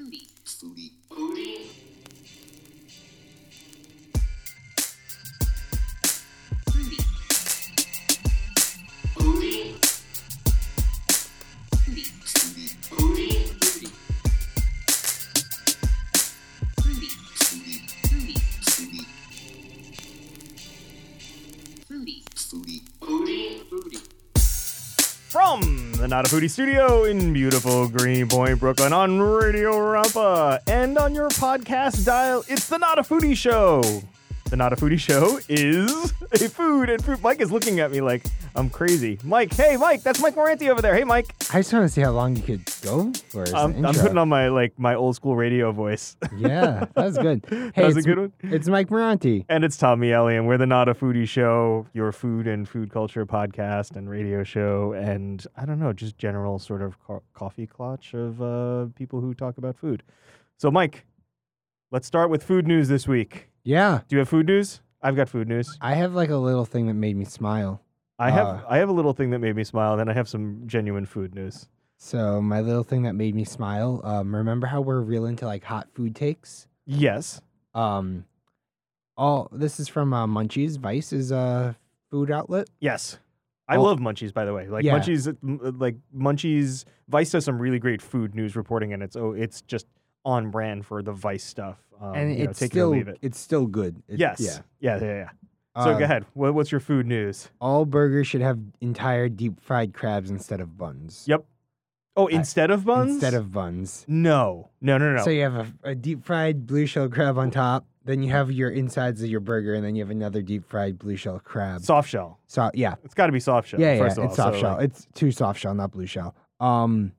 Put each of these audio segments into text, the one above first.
Foodie. Foodie. From Not a Foodie studio in beautiful Greenpoint, Brooklyn, on Radio Rampa and on your podcast dial, it's the Not a Foodie Show. The Not a Foodie Show is a food and fruit. Mike is looking at me like I'm crazy. Mike, hey, Mike, that's Mike Moranti over there. Hey, Mike. I just want to see how long you could go for. as I'm, an I'm intro. putting on my like my old school radio voice, Yeah, that was good. Hey, That was a it's, good one? It's Mike Moranti. and it's Tom Miale, and we're the Not a Foodie Show, your food and food culture podcast and radio show, and I don't know, just general sort of co- coffee clutch of uh, people who talk about food. So, Mike, let's start with food news this week. Yeah, Do you have food news? I've got food news. I have like a little thing that made me smile. I have Uh, I have a little thing that made me smile, then I have some genuine food news. So my little thing that made me smile. Um, remember how we're real into like hot food takes? Yes. Um, all this is from uh, Munchies. Vice is a food outlet. Yes. I Oh. love Munchies, by the way. Like Yeah. Munchies, uh, uh, like Munchies. Vice does some really great food news reporting, and it's oh, it's just on brand for the Vice stuff. Um, and know, it's take still it or leave it. it's still good. It- yes. Yeah. Yeah. Yeah. Yeah. So Uh, go ahead. What, what's your food news? All burgers should have entire deep fried crabs instead of buns. Yep. Oh, I- instead of buns. Instead of buns. no, no, no, no. So you have a, a deep fried blue shell crab on top. Then you have your insides of your burger, and then you have another deep fried blue shell crab. soft shell. So yeah, It's got to be soft shell. yeah, yeah. first of It's all. soft So, shell. like, It's two soft shell, not blue shell. Um,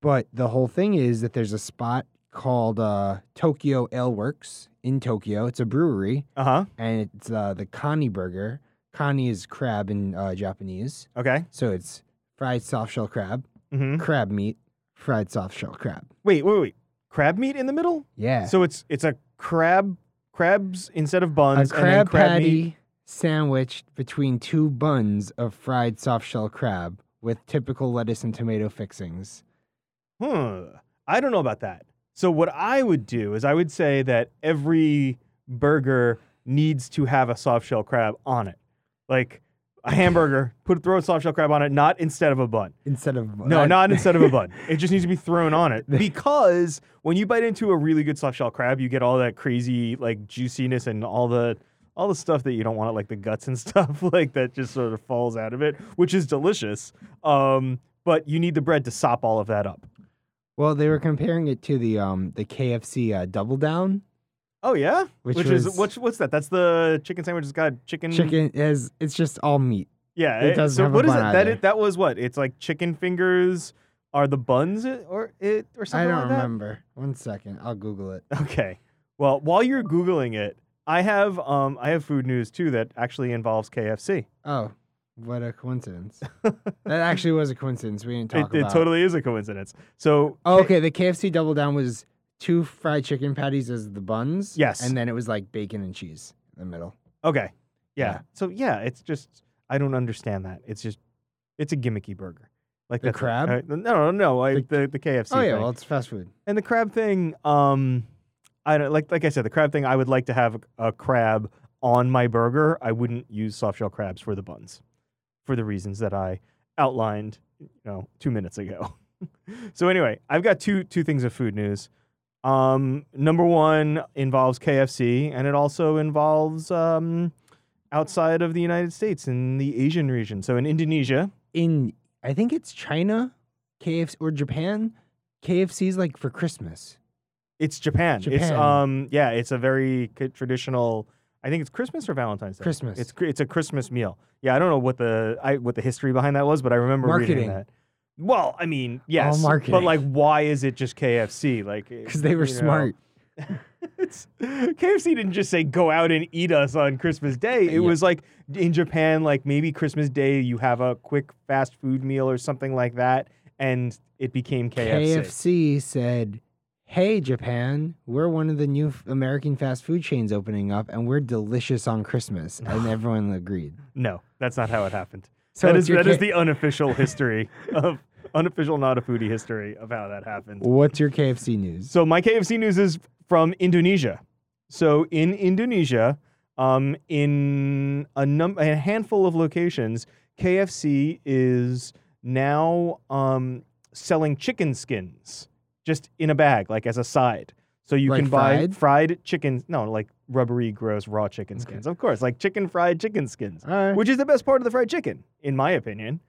but the whole thing is that there's a spot called uh, Tokyo Ale Works in Tokyo. It's a brewery, uh-huh. and it's uh, the Kani burger. Kani is crab in uh, Japanese, Okay. so it's fried soft shell crab, hmm crab meat, fried soft shell crab. Wait, wait, wait. Crab meat in the middle. Yeah. So it's it's a crab crabs instead of a buns, then crab crab patty meat. sandwiched between two buns of fried soft shell crab with typical lettuce and tomato fixings. Hmm. I don't know about that. So what I would do is I would say that every burger needs to have a soft shell crab on it, like a hamburger. Put throw a soft shell crab on it, not instead of a bun. Instead of a bun. No, not instead of a bun. It just needs to be thrown on it because when you bite into a really good soft shell crab, you get all that crazy like juiciness and all the all the stuff that you don't want, like the guts and stuff, like that just sort of falls out of it, which is delicious. Um, but you need the bread to sop all of that up. Well, they were comparing it to the um the KFC uh, Double Down Oh yeah, Which is was- what's what's that? That's the chicken sandwich. It's got chicken. chicken. Is it's just all meat. Yeah, it doesn't so have a what is bun it? That it, that was what? It's like chicken fingers are the buns it, or it or something. I don't like remember. One second, I'll Google it. Okay. Well, while you're googling it, I have um I have food news too that actually involves KFC. Oh, what a coincidence! that actually was a coincidence. We didn't talk it about. It. totally is a coincidence. So Oh, okay. The KFC Double Down was two fried chicken patties as the buns. Yes. and then it was like bacon and cheese in the middle. Okay. Yeah. Yeah. So yeah, it's just I don't understand that. It's just it's a gimmicky burger. Like The crab? Uh, no, no, no. Like the the KFC. oh yeah, thing. well it's fast food. And the crab thing, um, I don't like. Like I said, the crab thing. I would like to have a, a crab on my burger. I wouldn't use soft shell crabs for the buns, for the reasons that I outlined, you know, two minutes ago. so anyway, I've got two two things of food news. Um, number one involves KFC, and it also involves um, outside of the United States in the Asian region. So in Indonesia, In I think it's China, KFC or Japan. KFC's like for Christmas. It's Japan. It's um yeah, it's a very traditional. I think it's Christmas or Valentine's Day. Christmas. It's it's a Christmas meal. Yeah, I don't know what the I what the history behind that was, but I remember reading Marketing. that. Well, I mean, yes, but marketing. like, why is it just KFC? Like, Because they were smart. it's, KFC didn't just say go out and eat us on Christmas Day. It Yeah. was like in Japan, like maybe Christmas Day, you have a quick fast food meal or something like that, and it became KFC. KFC said, "Hey Japan, we're one of the new American fast food chains opening up, and we're delicious on Christmas." And everyone agreed. No, that's not how it happened. So that is that is the unofficial history of unofficial not a foodie history of how that happened. What's your KFC news? So my KFC news is from Indonesia. So in Indonesia, um, in a num- a handful of locations, KFC is now um, selling chicken skins just in a bag, like as a side. So you Like can buy fried? fried chicken, no, like rubbery, gross, raw chicken Okay. skins. Of course, like chicken fried chicken skins, right. which is the best part of the fried chicken, in my opinion.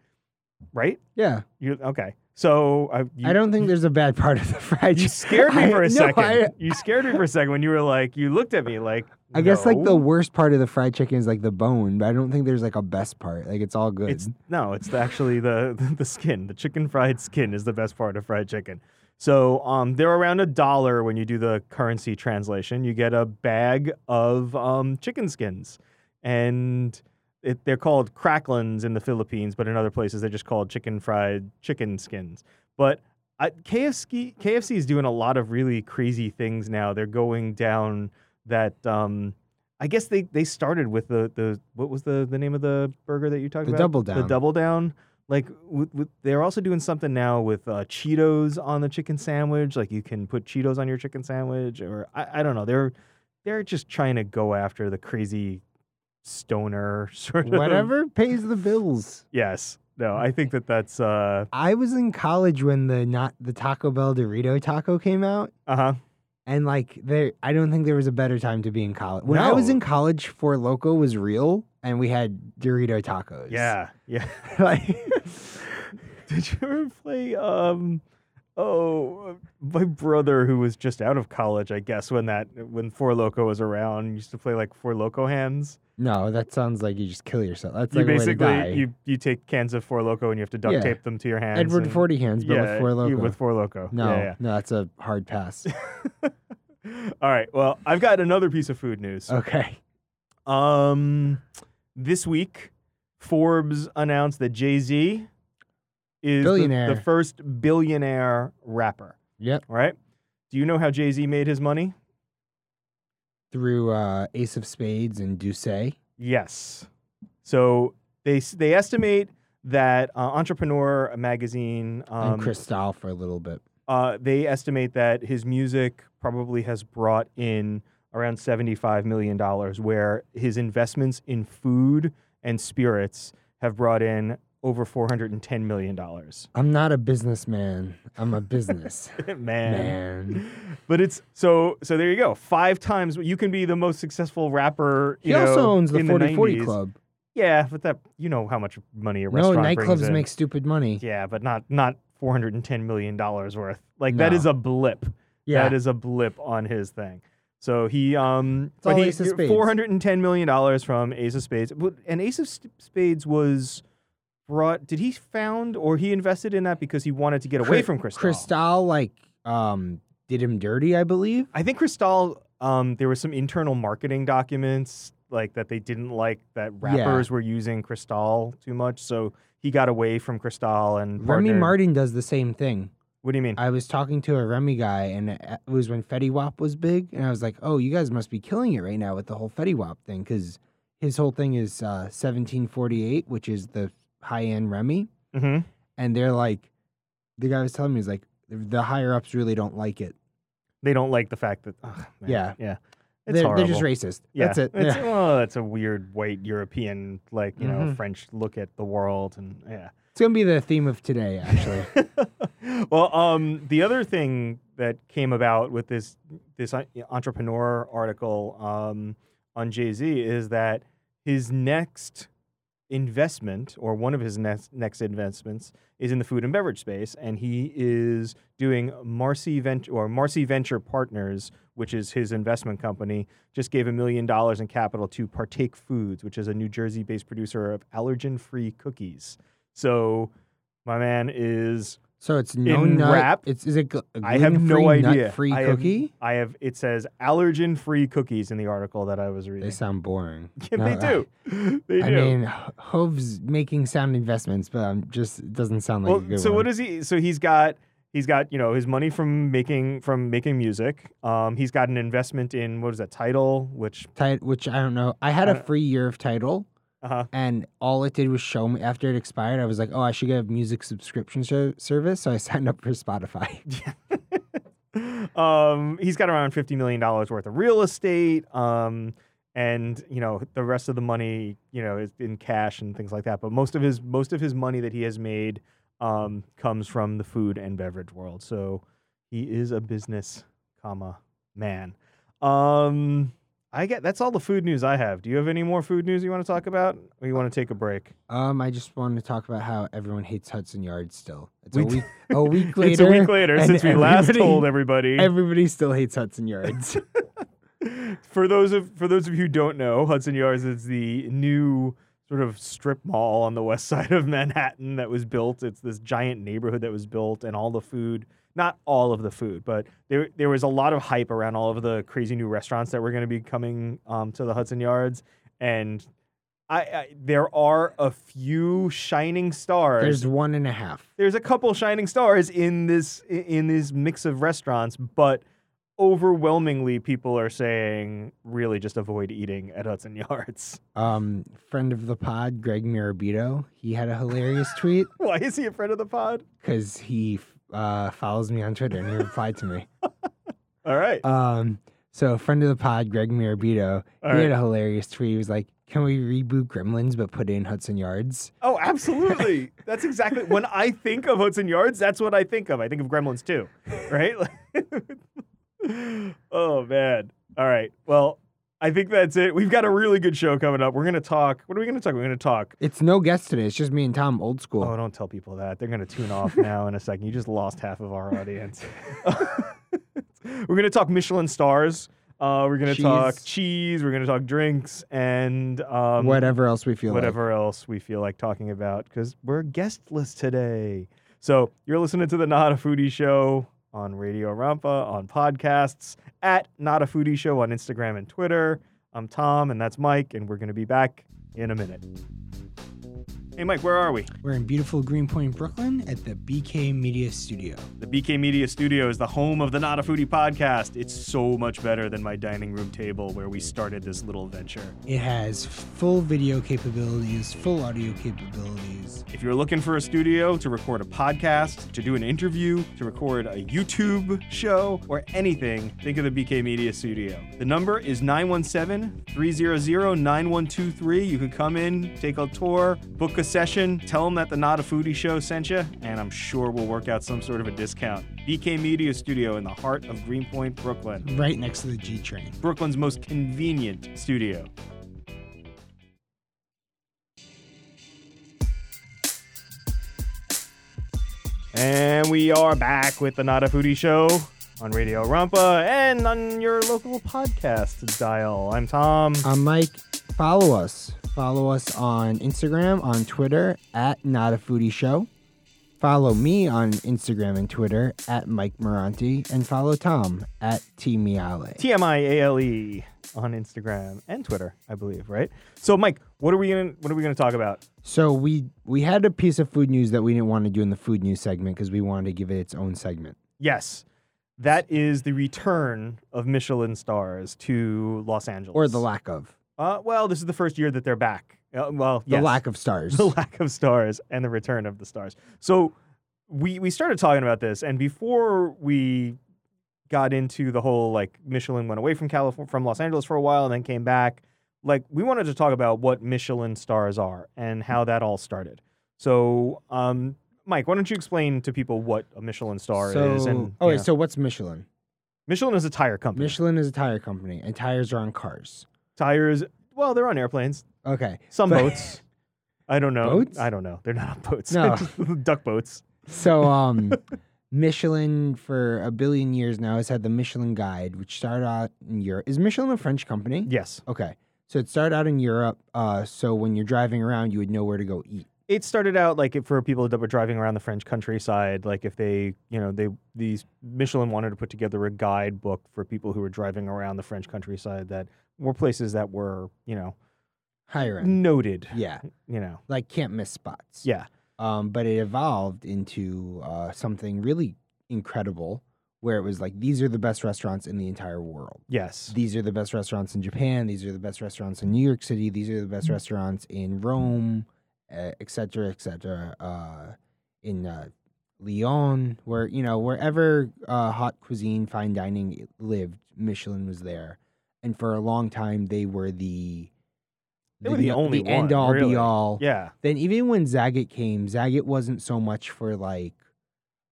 Right? yeah. You okay? So uh, you, I don't think there's a bad part of the fried chicken. you scared me for I- a no, second. I- You scared me for a second when you were like, you looked at me like. I guess like the worst part of the fried chicken is like the bone, but I don't think there's like a best part. Like it's all good. It's no, it's the- actually the the skin. The chicken fried skin is the best part of fried chicken. So um, they're around a dollar when you do the currency translation. You get a bag of um, chicken skins, and it, they're called cracklins in the Philippines, but in other places they're just called chicken fried chicken skins. But I, KFC KFC is doing a lot of really crazy things now. They're going down that. Um, I guess they, they started with the, the what was the, the name of the burger that you talked The about? Double The double down. Like with, with, they're also doing something now with uh, Cheetos on the chicken sandwich. Like you can put Cheetos on your chicken sandwich, or I, I don't know. They're they're just trying to go after the crazy stoner sort of Whatever pays the bills. Yes. No, I think that that's uh I was in college when the not the Taco Bell Dorito taco came out, uh huh. and like there, I don't think there was a better time to be in college. When I was in college, Four Loco was real, and we had Dorito tacos. Yeah, yeah. like Did you ever play um oh my brother who was just out of college, I guess, when that when Four Loco was around, used to play like Four Loco hands. no, that sounds like you just kill yourself. That's you like a way to basically die. you you take cans of Four Loco and you have to duct Yeah. tape them to your hands. Edward and- Forty Hands, but yeah, with Four Loco. with Four Loco. no, Yeah, no, that's a hard pass. All right. Well, I've got another piece of food news. okay. Um, this week, Forbes announced that Jay Z is the- The, first billionaire rapper. Yep. Right? Do you know how Jay Z made his money? Through uh, Ace of Spades and Dusse. Yes. So they they estimate that uh, Entrepreneur magazine um, and Cristal for a little bit. uh, they estimate that his music probably has brought in around $75 million, where his investments in food and spirits have brought in over $410 million. I'm not a businessman. I'm a business Man. man. But it's so so there you go. Five times you can be the most successful rapper. He You also owns the in 4040 90s. Club. Yeah, but that you know how much money a No, restaurant brings nightclubs in. make stupid money. Yeah, but not not 410 million dollars worth. Like that is a blip. Yeah. That is a blip on his thing. So he um It's but he, Ace of Spades. 410 million dollars from Ace of Spades. And Ace of Spades was brought did he found or he invested in that because he wanted to get away Cri- from Cristal? Cristal like um did him dirty, I believe. I think Cristal um there were some internal marketing documents like that they didn't like that rappers were using Cristal too much. So he got away from Cristal and Remy partnered- Martin does the same thing. What do you mean? I was talking to a Remy guy, and it was when Fetty Wap was big, and I was like, "Oh, you guys must be killing it right now with the whole Fetty Wap thing, because his whole thing is uh, 1748, which is the high end Remy." mm-hmm. And they're like, the guy was telling me, he's like, the higher ups really don't like it. They don't like the fact that Yeah. yeah. It's They're, they're just racist. Yeah, That's it. It's, Yeah. Oh, it's a weird white European, like you know, Mhm. French look at the world, and yeah. It's gonna be the theme of today, actually. well, um, the other thing that came about with this this uh, entrepreneur article um, on Jay Z is that his next investment, or one of his next next investments, is in the food and beverage space, and he is doing Marcy Venture or Marcy Venture Partners, which is his investment company, just gave a million dollars in capital to Partake Foods, which is a New Jersey-based producer of allergen-free cookies. So, my man is so it's no In nut. rap, It's is it I have no idea. Nut-free I have- cookie? I have it says allergen free cookies in the article that I was reading. They sound boring. Yeah, No, they I- do. They I mean, Hov's making sound investments, but um, just it doesn't sound like well, a good so one. what is he? So he's got he's got you know his money from making from making music. Um, he's got an investment in what is that Tidal? Which Tit- which I don't know. I had I a free year of Tidal, Uh huh. and all it did was show me after it expired. I was like, oh, I should get a music subscription ser- service, so I signed up for Spotify. um, he's got around fifty million dollars worth of real estate. Um, and you know the rest of the money, you know, is in cash and things like that. But most of his most of his money that he has made um, comes from the food and beverage world. So he is a business, comma man. Um, I get that's all the food news I have. Do you have any more food news you want to talk about, or you want to take a break? Um, I just wanted to talk about how everyone hates Hudson Yards still. It's We a week, a week later. it's a week later since we last told everybody. Everybody still hates Hudson Yards. for those of for those of you who don't know, Hudson Yards is the new sort of strip mall on the west side of Manhattan that was built. It's this giant neighborhood that was built, and all the food. Not all of the food, but there there was a lot of hype around all of the crazy new restaurants that were going to be coming um, to the Hudson Yards, and I, I there are a few shining stars There's one and a half. there's a couple shining stars in this in this mix of restaurants, but overwhelmingly people are saying really just avoid eating at Hudson Yards. Um, friend of the pod, Greg Mirabito, he had a hilarious tweet Why is he a friend of the pod? because he uh, follows me on Twitter and he replied to me. All right. Um, so friend of the pod, Greg Mirabito, he right. had a hilarious tweet. He was like, "Can we reboot Gremlins but put in Hudson Yards?" Oh, absolutely. that's exactly when I think of Hudson Yards, that's what I think of. I think of Gremlins too. Right? oh man. All right. Well, I think that's it. We've got a really good show coming up. We're gonna talk. What are we gonna talk? We're gonna talk It's no guest today. It's just me and Tom, old school. Oh, don't tell people that. They're going to tune off now in a second. You just lost half of our audience. we're going to talk Michelin stars. Uh, we're going to talk Cheese. We're going to talk drinks and um, whatever else we feel like. whatever else we feel like talking about because we're guestless today. So you're listening to the Not a Foodie Show on Radio Rampa, on podcasts, at Not a Foodie Show on Instagram and Twitter. I'm Tom, and that's Mike, and we're going to be back in a minute. Hey, Mike, where are we? We're in beautiful Greenpoint, Brooklyn, at the BK Media Studio. The BK Media Studio is the home of the Not a Foodie podcast. It's so much better than my dining room table where we started this little venture. It has full video capabilities, full audio capabilities. If you're looking for a studio to record a podcast, to do an interview, to record a YouTube show, or anything, think of the BK Media Studio. The number is 917 300 9123. You can come in, take a tour, book a session, tell them that the Not a Foodie Show sent you, and I'm sure we'll work out some sort of a discount. BK Media Studio in the heart of Greenpoint, Brooklyn. Right next to the G train. Brooklyn's most convenient studio. And we are back with the Not a Foodie Show on Radio Rampa and on your local podcast dial. I'm Tom. I'm Mike, follow us. Follow us on Instagram, on Twitter, at Not a Foodie Show. Follow me on Instagram and Twitter, at Mike Moranti. And follow Tom, at T Miale. T M I A L E on Instagram and Twitter, I believe, right? So, Mike, what are we gonna what are we gonna talk about? So we we had a piece of food news that we didn't want to do in the food news segment because we wanted to give it its own segment. Yes, that is the return of Michelin stars to Los Angeles, Or the lack of. Uh, well, this is the first year that they're back. Uh, well, The yes. lack of stars. the lack of stars and the return of the stars. So we we started talking about this, and before we got into the whole like Michelin went away from California from Los Angeles for a while and then came back, like we wanted to talk about what Michelin stars are and how that all started. So, um, Mike, why don't you explain to people what a Michelin star so, is? And oh, you wait, so what's Michelin? Michelin is a tire company. Michelin is a tire company, and tires are on cars. Tires, well, they're on airplanes. Okay. Some But- boats. I don't know. Boats? I don't know. They're not on boats. No. duck boats. So, um, Michelin for a billion years now has had the Michelin Guide, which started out in Europe. Is Michelin a French company? Yes. Okay. So it started out in Europe. Uh, so when you're driving around, you would know where to go eat. It started out like for people that were driving around the French countryside, like if they, you know, they these Michelin wanted to put together a guidebook for people who were driving around the French countryside that were places that were, you know, Higher end. noted, Yeah. you know. Like can't miss spots. Yeah. Um, but it evolved into uh, something really incredible, where it was like these are the best restaurants in the entire world. Yes. These are the best restaurants in Japan. These are the best restaurants in New York City. These are the best Mm-hmm. restaurants in Rome, uh, et cetera, et cetera. Uh, in uh, Lyon, where you know wherever uh, haute cuisine, fine dining lived, Michelin was there, and for a long time they were the They were the only end one, all really. be all. Yeah. Then even when Zagat came, Zagat wasn't so much for like,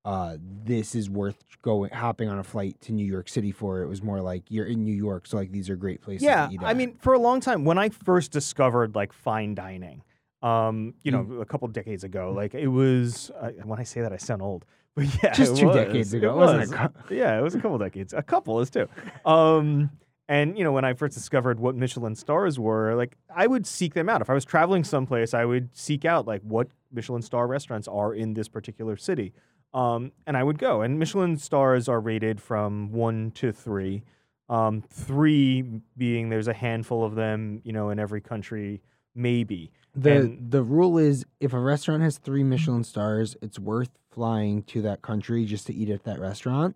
uh, this is worth going hopping on a flight to New York City for. It was more like you're in New York, so like these are great places. Yeah, to eat I mean, for a long time, when I first discovered like fine dining, um, you know, Mm. a couple decades ago, like it was. Uh, when I say that, I sound old, but yeah, just two was. decades ago, It wasn't was. it? Co- yeah, it was a couple decades. A couple is too. Um, and you know, when I first discovered what Michelin stars were, like I would seek them out. If I was traveling someplace, I would seek out like what Michelin star restaurants are in this particular city. Um, and I would go. And Michelin stars are rated from one to three. Um, three being there's a handful of them, you know, in every country, maybe. The And- the rule is if a restaurant has three Michelin stars, it's worth flying to that country just to eat at that restaurant.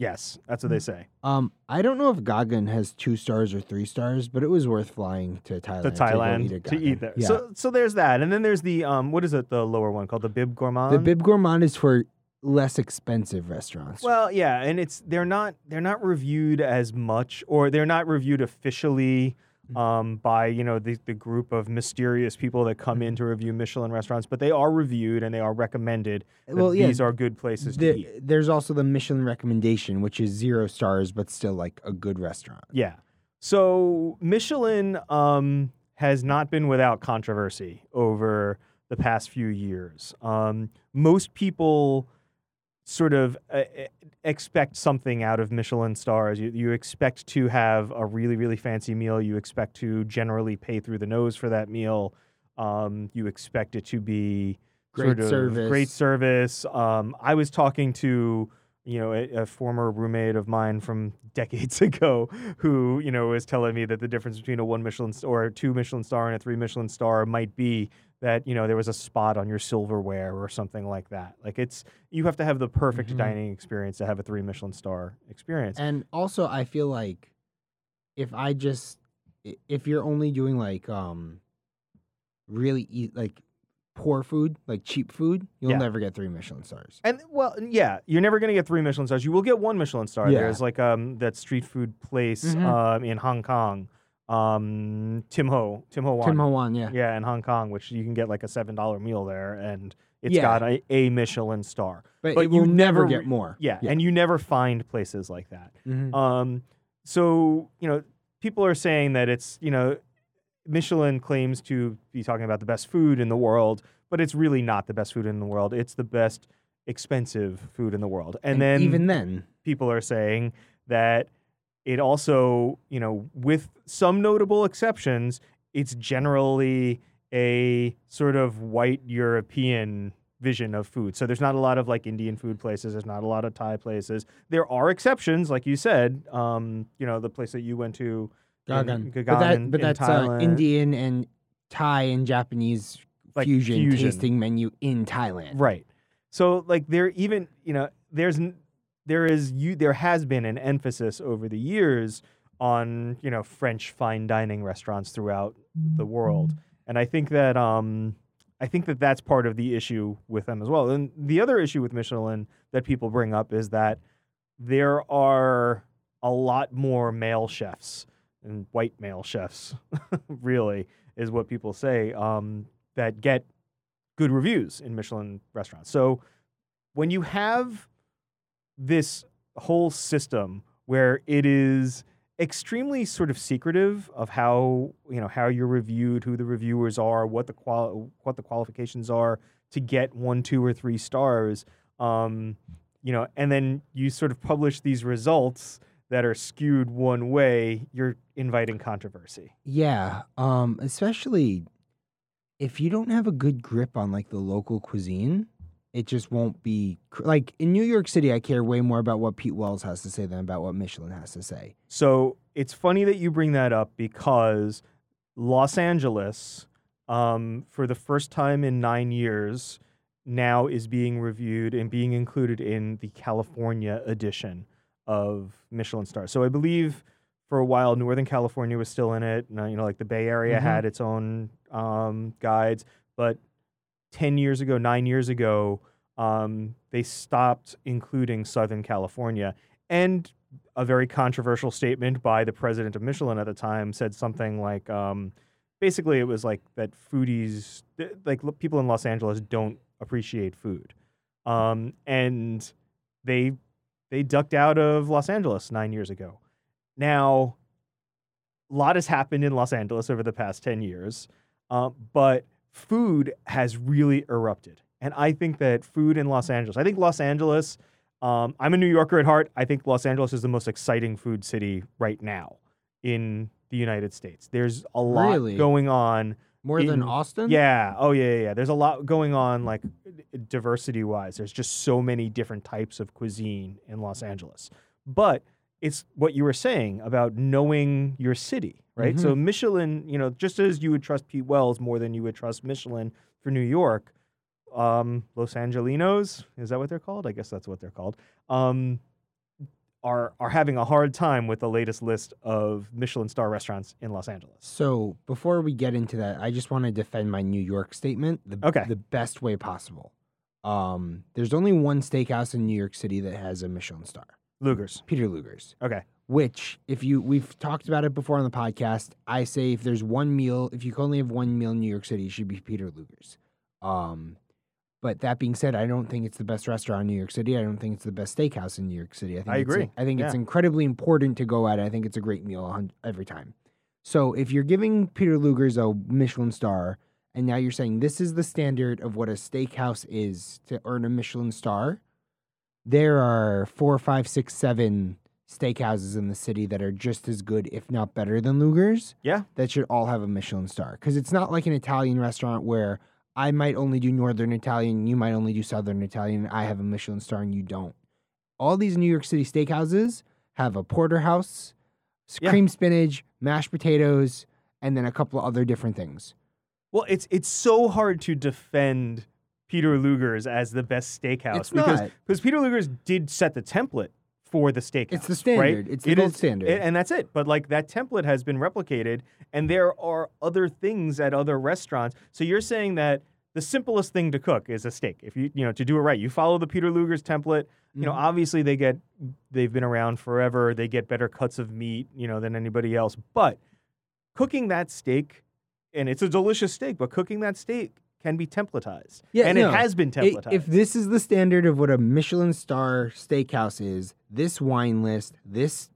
Yes, that's what they say. Um, I don't know if Gaggan has two stars or three stars, but it was worth flying to Thailand. To Thailand eat to eat there. Yeah. So so there's that. And then there's the um what is it, the lower one called the Bib Gourmand? the Bib Gourmand is for less expensive restaurants. Well, yeah, and it's they're not they're not reviewed as much, or they're not reviewed officially. Um, by you know the the group of mysterious people that come Mm-hmm. in to review Michelin restaurants, but they are reviewed and they are recommended. That well, yeah. these are good places to eat. there's also the Michelin recommendation, which is zero stars, but still like a good restaurant. Yeah. So Michelin um, has not been without controversy over the past few years. Um, most people sort of uh, e- expect something out of Michelin stars. You, you expect to have a really, really fancy meal. You expect to generally pay through the nose for that meal. Um, you expect it to be Great sort of service. Great service. Um, I was talking to you know a, a former roommate of mine from decades ago who you know was telling me that the difference between a one Michelin or a two Michelin star and a three Michelin star might be that you know there was a spot on your silverware or something like that. Like it's you have to have the perfect Mhm. dining experience to have a three Michelin star experience. And also, I feel like if I just if you're only doing like um really eat like poor food, like cheap food, you'll Yeah. never get three Michelin stars. And well, yeah, you're never gonna get three Michelin stars. You will get one Michelin star. Yeah. There's like um that street food place Mhm. um in Hong Kong, um Tim Ho Tim Ho Wan. Tim Ho Wan, yeah. Yeah, in Hong Kong, which you can get like a seven dollar meal there, and it's Yeah. got a, a Michelin star. But, But you never never get more. Yeah, and you never find places like that. Mhm. Um, so you know, people are saying that it's you know, Michelin claims to be talking about the best food in the world, but it's really not the best food in the world. It's the best expensive food in the world. And, then even then, people are saying that it also, you know, with some notable exceptions, it's generally a sort of white European vision of food. So there's not a lot of like Indian food places. There's not a lot of Thai places. There are exceptions, like you said. Um, you know, the place that you went to, Gaggan. Gaggan but that, but in that's uh, Indian and Thai and Japanese Like fusion, fusion. tasting menu in Thailand. Right. So like there even you know there's there is you there has been an emphasis over the years on you know French fine dining restaurants throughout the world, and I think that um I think that that's part of the issue with them as well. And the other issue with Michelin that people bring up is that there are a lot more male chefs and white male chefs, really, is what people say, um, that get good reviews in Michelin restaurants. So when you have this whole system where it is extremely sort of secretive of how you know how you're reviewed, who the reviewers are, what the qual what the qualifications are to get one, two, or three stars, um, you know, and then you sort of publish these results that are skewed one way, you're inviting controversy. Yeah, um, especially if you don't have a good grip on like the local cuisine, it just won't be like in New York City. I care way more about what Pete Wells has to say than about what Michelin has to say. So it's funny that you bring that up because Los Angeles, um, for the first time in nine years, now is being reviewed and being included in the California edition of Michelin stars. So I believe for a while Northern California was still in it. You know, like the Bay Area Mhm. had its own um, guides, but ten years ago, nine years ago, um, they stopped including Southern California. And a very controversial statement by the president of Michelin at the time said something like, um, basically, it was like that foodies, like people in Los Angeles, don't appreciate food, um, and they they ducked out of Los Angeles nine years ago. Now, a lot has happened in Los Angeles over the past ten years, uh, but food has really erupted, and I think that food in Los Angeles, I think Los Angeles. Um, I'm a New Yorker at heart. I think Los Angeles is the most exciting food city right now in the United States. There's a lot Really? going on. More than Austin? Yeah. Oh, yeah, yeah, yeah. There's a lot going on, like diversity wise. There's just so many different types of cuisine in Los Angeles. But it's what you were saying about knowing your city, right? So Michelin, you know, just as you would trust Pete Wells more than you would trust Michelin for New York, um, Los Angelinos, is that what they're called? I guess that's what they're called. Um, are are having a hard time with the latest list of Michelin star restaurants in Los Angeles. So before we get into that, I just want to defend my New York statement the, Okay. the best way possible. Um, there's only one steakhouse in New York City that has a Michelin star, Luger's. Peter Luger's. Okay. Which, if you we've talked about it before on the podcast, I say if there's one meal, if you can only have one meal in New York City, it should be Peter Luger's. Um, but that being said, I don't think it's the best restaurant in New York City. I don't think it's the best steakhouse in New York City. I think I it's- agree. I think it's incredibly important to go at. it. I think it's a great meal every time. So if you're giving Peter Luger's a Michelin star, and now you're saying this is the standard of what a steakhouse is to earn a Michelin star, there are four, five, six, seven steakhouses in the city that are just as good, if not better than Luger's. Yeah. That should all have a Michelin star. Because it's not like an Italian restaurant where I might only do Northern Italian, you might only do Southern Italian, I have a Michelin star and you don't. All these New York City steakhouses have a porterhouse, s- Yeah. cream spinach, mashed potatoes, and then a couple of other different things. Well, it's it's so hard to defend Peter Luger's as the best steakhouse It's because not. because Peter Luger's did set the template for the steakhouse. It's the standard. Right? It's the It gold is- standard. it- and that's it. But like that template has been replicated, and there are other things at other restaurants. So you're saying that the simplest thing to cook is a steak. If you you know to do it right, you follow the Peter Luger's template. You know, Mhm. obviously they get they've been around forever. They get better cuts of meat, you know, than anybody else. But cooking that steak, and it's a delicious steak, but cooking that steak can be templatized. Yeah, and no. it has been templatized. If this is the standard of what a Michelin star steakhouse is, this wine list, this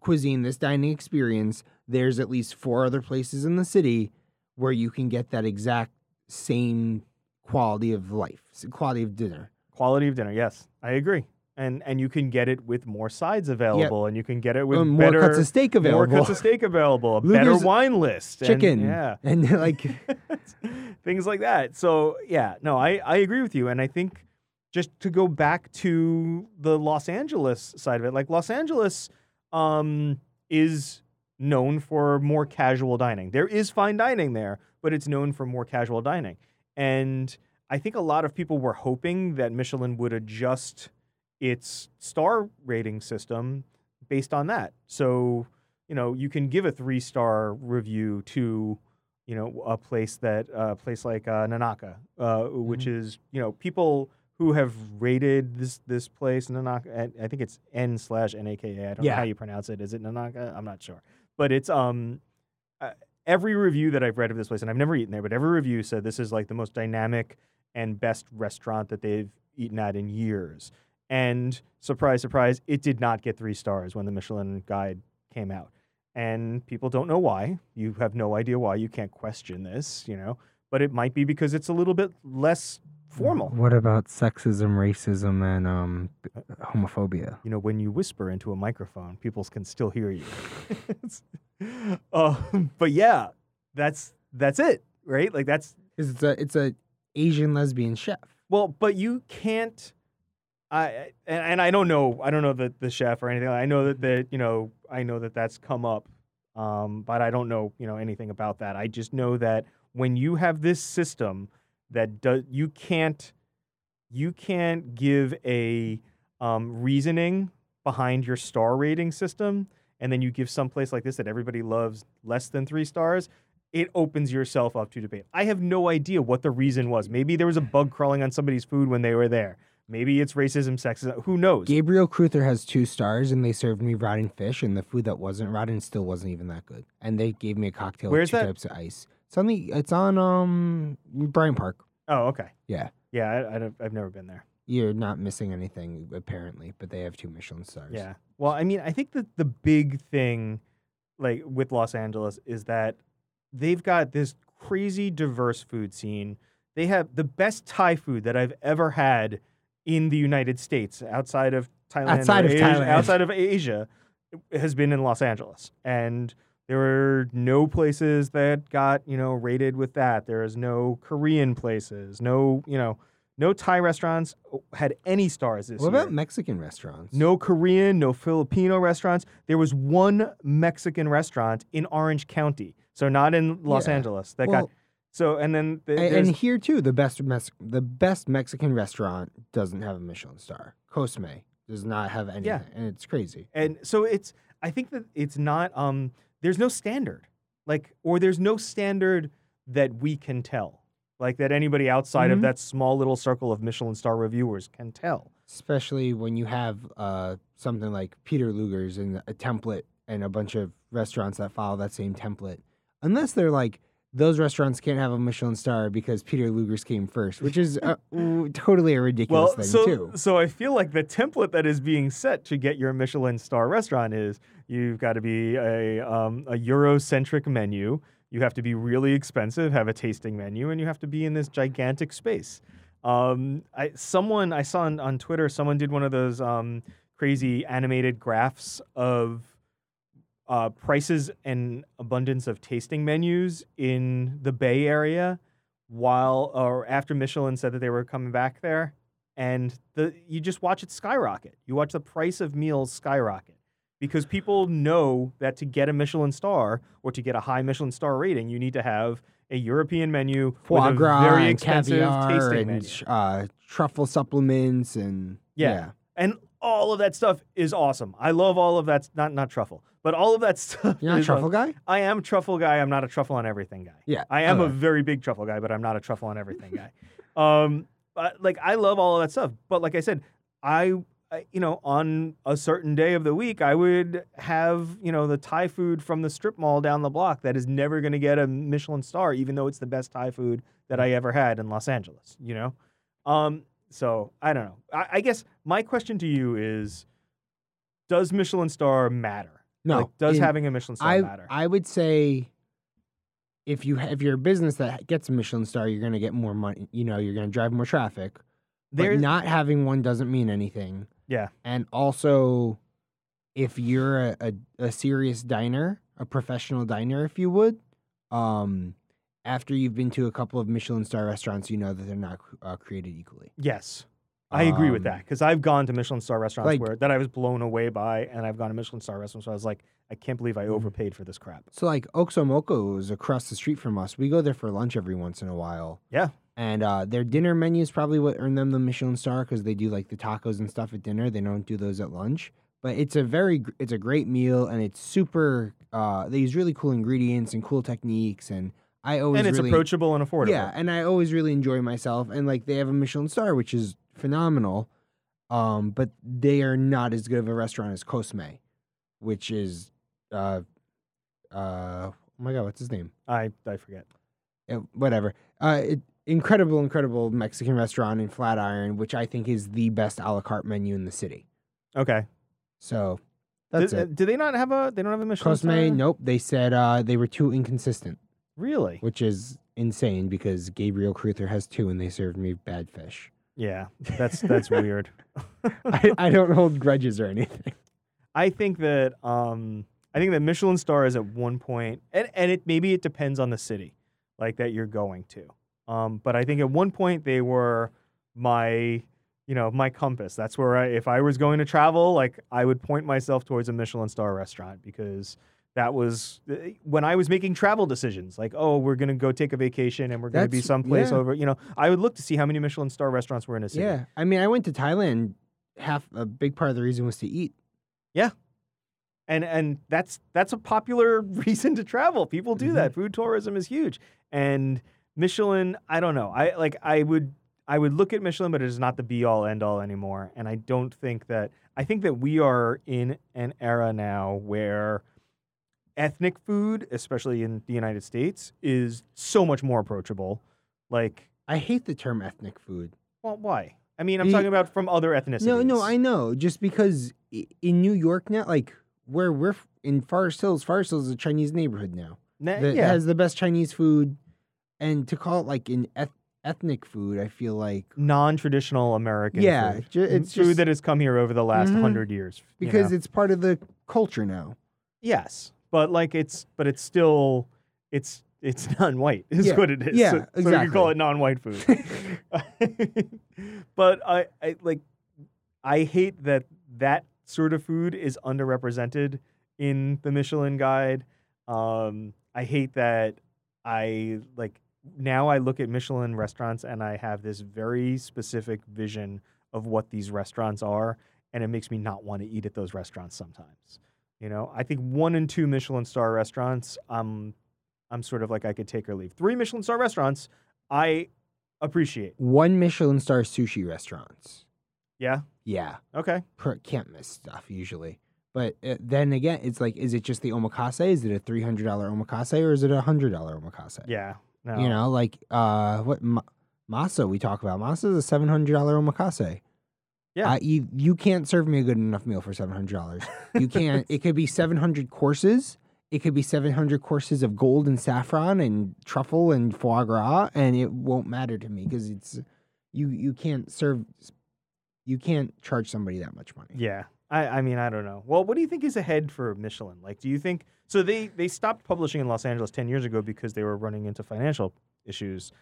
cuisine, this dining experience, there's at least four other places in the city where you can get that exact same quality of life, quality of dinner. Quality of dinner, yes, I agree. And and you can get it with more sides available, and you can get it with more better cuts of steak available. more cuts of steak available, a better wine list, and- chicken. yeah, And like things like that. So yeah, no, I I agree with you, and I think just to go back to the Los Angeles side of it, like Los Angeles, um, is known for more casual dining. There is fine dining there, but it's known for more casual dining, and I think a lot of people were hoping that Michelin would adjust its star rating system based on that. So, you know, you can give a three star review to, you know, a place that a place like uh, Nanaka, uh, which is you know people who have rated this this place Nanaka. I think it's N slash N A K A. I don't know how you pronounce it. Is it Nanaka? I'm not sure, but it's um. Uh, Every review that I've read of this place, and I've never eaten there, but every review said this is like the most dynamic and best restaurant that they've eaten at in years. And surprise, surprise, it did not get three stars when the Michelin guide came out. And people don't know why. You have no idea why. You can't question this, you know. But it might be because it's a little bit less formal. What about sexism, racism, and um, homophobia? You know, when you whisper into a microphone, people can still hear you. uh, but yeah, that's that's it, right? Like that's it's a it's a Asian lesbian chef. Well, but you can't. I and, and I don't know. I don't know the the chef or anything. I know that that you know. I know that that's come up, um, but I don't know you know anything about that. I just know that when you have this system that does, you can't, you can't give a um, reasoning behind your star rating system, and then you give some place like this that everybody loves less than three stars, it opens yourself up to debate. I have no idea what the reason was. Maybe there was a bug crawling on somebody's food when they were there. Maybe it's racism, sexism. Who knows? Gabriel Kreuther has two stars, and they served me rotten fish, and the food that wasn't rotten still wasn't even that good. And they gave me a cocktail Where's with two that? types of ice. It's on the. It's on um Bryant Park. Oh, okay. Yeah, Yeah, I, I don't, I've never been there. you're not missing anything apparently, but they have two Michelin stars. Yeah. Well, I mean, I think that the big thing, like with Los Angeles, is that they've got this crazy diverse food scene. They have the best Thai food that I've ever had in the United States, outside of Thailand. Outside of Asia- Thailand. outside of Asia, has been in Los Angeles, and there were no places that got you know rated with that. There is no Korean places, no you know, no Thai restaurants had any stars this What year. about Mexican restaurants? No Korean, no Filipino restaurants. There was one Mexican restaurant in Orange County, so not in Los Yeah. Angeles. That Well, got so, and then the, A- there's- and here too, the best Mex- the best Mexican restaurant doesn't have a Michelin star. Cosme does not have anything, and it's crazy. and so it's. I think that it's not. Um, there's no standard, like, or there's no standard that we can tell, like that anybody outside of Mhm. that small little circle of Michelin star reviewers can tell. Especially when you have uh, something like Peter Luger's and a template and a bunch of restaurants that follow that same template. Unless they're like those restaurants can't have a Michelin star because Peter Luger's came first, which is w- totally a ridiculous Well, thing so too. so I feel like the template that is being set to get your Michelin star restaurant is you've got to be a um, a Eurocentric menu. You have to be really expensive, have a tasting menu, and you have to be in this gigantic space. Um, I someone I saw on, on Twitter, someone did one of those um, crazy animated graphs of uh, prices and abundance of tasting menus in the Bay Area while or after Michelin said that they were coming back there and the you just watch it skyrocket. You watch the price of meals skyrocket because people know that to get a Michelin star or to get a high Michelin star rating, you need to have a European menu Foie with a very expensive tasting and menu. uh, truffle supplements and Yeah. And all of that stuff is awesome. I love all of that. Not not truffle, but all of that stuff. You're not a truffle awesome. guy? I am a truffle guy. I'm not a truffle on everything guy. Yeah. I am a very big truffle guy, but I'm not a truffle on everything guy. Um, but, like I love all of that stuff, but like I said, I, I, you know, on a certain day of the week, I would have you know the Thai food from the strip mall down the block that is never going to get a Michelin star, even though it's the best Thai food that I ever had in Los Angeles. You know, um, so I don't know. I, I guess my question to you is, does Michelin star matter? No. like, does in- having a Michelin star I matter? I would say if you if you're a business that gets a Michelin star, you're going to get more money. You know, you're going to drive more traffic. But There's- not having one doesn't mean anything. Yeah. And also, if you're a, a, a serious diner, a professional diner, if you would, um, after you've been to a couple of Michelin star restaurants, you know that they're not uh, created equally. Yes. I agree with Um, that because I've gone to Michelin star restaurants like- where that I was blown away by, and I've gone to Michelin star restaurants where I was like, I can't believe I Mhm. overpaid for this crap. So like Oxomoco is across the street from us. We go there for lunch every once in a while. Yeah. And uh, their dinner menu is probably what earned them the Michelin star because they do like the tacos and stuff at dinner. They don't do those at lunch. But it's a very it's a great meal and it's super. Uh, they use really cool ingredients and cool techniques and I always and it's really, approachable and affordable. yeah, and I always really enjoy myself. And like they have a Michelin star, which is phenomenal. Um, but they are not as good of a restaurant as Cosme, which is, uh, uh, oh my god, what's his name? I I forget. Uh, whatever. Uh, it, incredible, incredible Mexican restaurant in Flatiron, which I think is the best a la carte menu in the city. Okay. So that's do, it. do they not have a? They don't have a Michelin Cosme, star? nope. They said uh, they were too inconsistent, Really? which is insane because Gabriel Kreuther has two and they served me bad fish. Yeah. That's that's weird. I, I don't hold grudges or anything. I think that um I think that Michelin star is at one point and, and it maybe it depends on the city like that you're going to. Um but I think at one point they were my you know my compass. That's where I if I was going to travel like I would point myself towards a Michelin star restaurant because that was uh, when I was making travel decisions like oh we're going to go take a vacation and we're going to be someplace yeah. over you know I would look to see how many Michelin star restaurants were in a city. Yeah, I mean, I went to Thailand. Half a big part of the reason was to eat. Yeah. And and that's that's a popular reason to travel. People do Mhm. that. Food tourism is huge, and Michelin. I don't know. I like. I would. I would look at Michelin, but it is not the be all end all anymore. And I don't think that. I think that we are in an era now where ethnic food, especially in the United States, is so much more approachable. Like, I hate the term ethnic food. well, why? I mean, I'm The- talking about from other ethnicities. No, no, I know. Just because in New York now, like where we're in Forest Hills, Forest Hills is a Chinese neighborhood now. Na- That yeah. has the best Chinese food, and to call it like an eth- ethnic food, I feel like non-traditional American Yeah, food. ju- it's food just- that has come here over the last Mhm. hundred years. you because know? it's part of the culture now. yes, but like it's but it's still it's it's non-white is Yeah, what it is. yeah, so, so we can call it non-white food. but I, I like I hate that that sort of food is underrepresented in the Michelin guide. Um, I hate that I like now I look at Michelin restaurants and I have this very specific vision of what these restaurants are, and it makes me not want to eat at those restaurants sometimes. You know, I think one and two Michelin star restaurants, um, I'm sort of like I could take or leave. Three Michelin star restaurants, I appreciate. One Michelin star sushi restaurants. Yeah. Yeah, Okay. per- can't miss stuff usually. But uh, then again, it's like, is it just the omakase? Is it a three hundred dollar omakase or is it a hundred dollar omakase? Yeah. No. You know, like uh, what ma- masa we talk about. Masa is a seven hundred dollar omakase. Yeah. Uh, you you can't serve me a good enough meal for seven hundred dollars. You can't. it could be seven hundred courses. It could be seven hundred courses of gold and saffron and truffle and foie gras, and it won't matter to me because it's you. You can't serve. You can't charge somebody that much money. Yeah. I, I mean, I don't know. Well, what do you think is ahead for Michelin? Like, do you think so? They they stopped publishing in Los Angeles ten years ago because they were running into financial issues.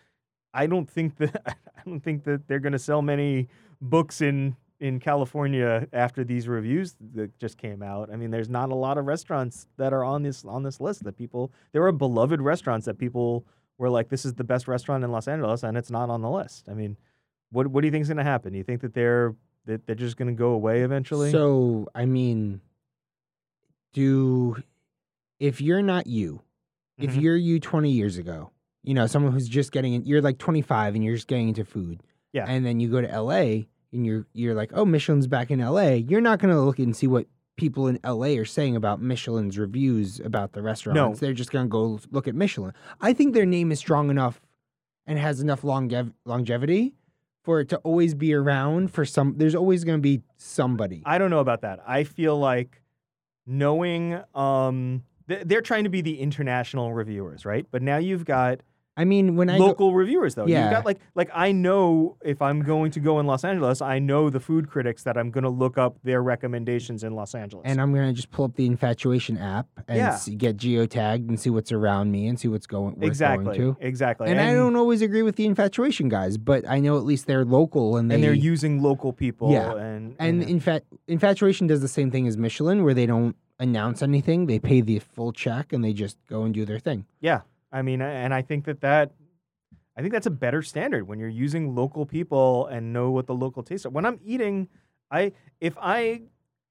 I don't think that I don't think that they're going to sell many books in in California after these reviews that just came out. I mean, there's not a lot of restaurants that are on this on this list that people. There are beloved restaurants that people were like, "This is the best restaurant in Los Angeles," and it's not on the list. I mean, what what do you think is going to happen? Do you think that they're that they're just going to go away eventually? So I mean, do if you're not you, if Mhm. you're you 20 years ago, you know, someone who's just getting in, you're like 25 and you're just getting into food. Yeah. And then you go to LA and you're you're like, "Oh, Michelin's back in LA." You're not going to look and see what people in LA are saying about Michelin's reviews about the restaurants. No. They're just going to go look at Michelin. I think their name is strong enough and has enough longev- longevity for it to always be around for some there's always going to be somebody. I don't know about that. I feel like knowing um they're trying to be the international reviewers, right? But now you've got I mean, when I go, local reviewers though. yeah. You've got like like I know if I'm going to go in Los Angeles, I know the food critics that I'm going to look up their recommendations in Los Angeles. and I'm gonna just pull up the infatuation app and Yeah. see, get geotagged and see what's around me and see what's going worth exactly. going to. Exactly. And, I don't always agree with the infatuation guys, but I know at least they're local and they and they're using local people Yeah. and and in fact infatuation does the same thing as Michelin, where they don't announce anything; they pay the full check and they just go and do their thing. Yeah, I mean, and I think that that, I think that's a better standard when you're using local people and know what the local tastes are. When I'm eating, I if I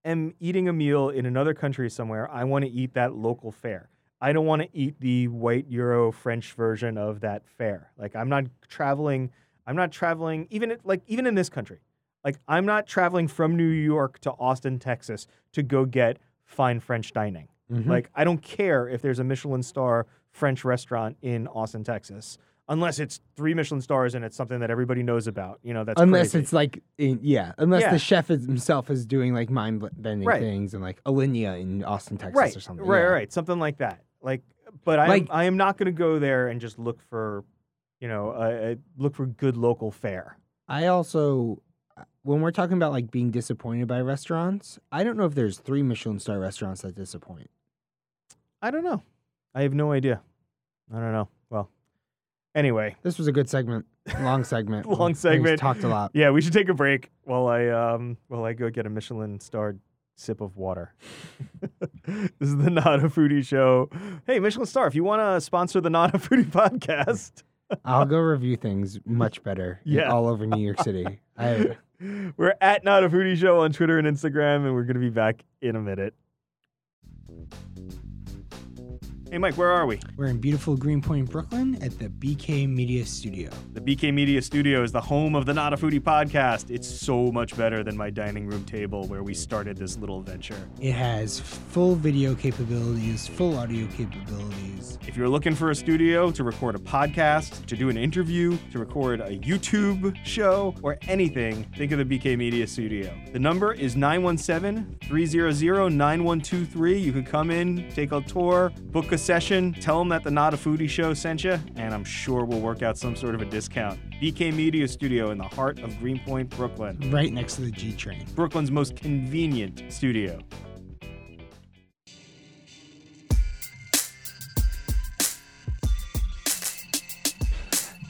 am eating a meal in another country somewhere, I want to eat that local fare. I don't want to eat the white Euro French version of that fare. Like I'm not traveling. I'm not traveling even like even in this country. Like I'm not traveling from New York to Austin, Texas, to go get fine French dining. Mhm. Like I don't care if there's a Michelin star French restaurant in Austin, Texas, unless it's three Michelin stars and it's something that everybody knows about. You know, that's unless crazy. it's like in, yeah, unless Yeah. the chef is, himself is doing like mind bending Right. things and like Alinea in Austin, Texas right, or something. right, yeah. right, something like that. Like, but I Like- I am not going to go there and just look for, you know, uh, look for good local fare. I also, when we're talking about like being disappointed by restaurants, I don't know if there's three Michelin star restaurants that disappoint. I don't know. I have no idea. I don't know. Well, anyway, This was a good segment, long segment, Long We- we segment. talked a lot. yeah, we should take a break while I um while I go get a Michelin starred sip of water. this is the Not a Foodie show. Hey, Michelin star, if you want to sponsor the Not a Foodie podcast, I'll go review things much better. Yeah. all over New York City. I We're at Not a Foodie Show on Twitter and Instagram, and we're going to be back in a minute. Hey, Mike, where are we? We're in beautiful Greenpoint, Brooklyn at the BK Media Studio. The BK Media Studio is the home of the Not a Foodie podcast. It's so much better than my dining room table where we started this little venture. It has full video capabilities, full audio capabilities. If you're looking for a studio to record a podcast, to do an interview, to record a YouTube show, or anything, think of the BK Media Studio. The number is 917 300 9123. You can come in, take a tour, book a session, tell them that the Not a Foodie Show sent you, and I'm sure we'll work out some sort of a discount. BK Media Studio in the heart of Greenpoint, Brooklyn. Right next to the G train. Brooklyn's most convenient studio.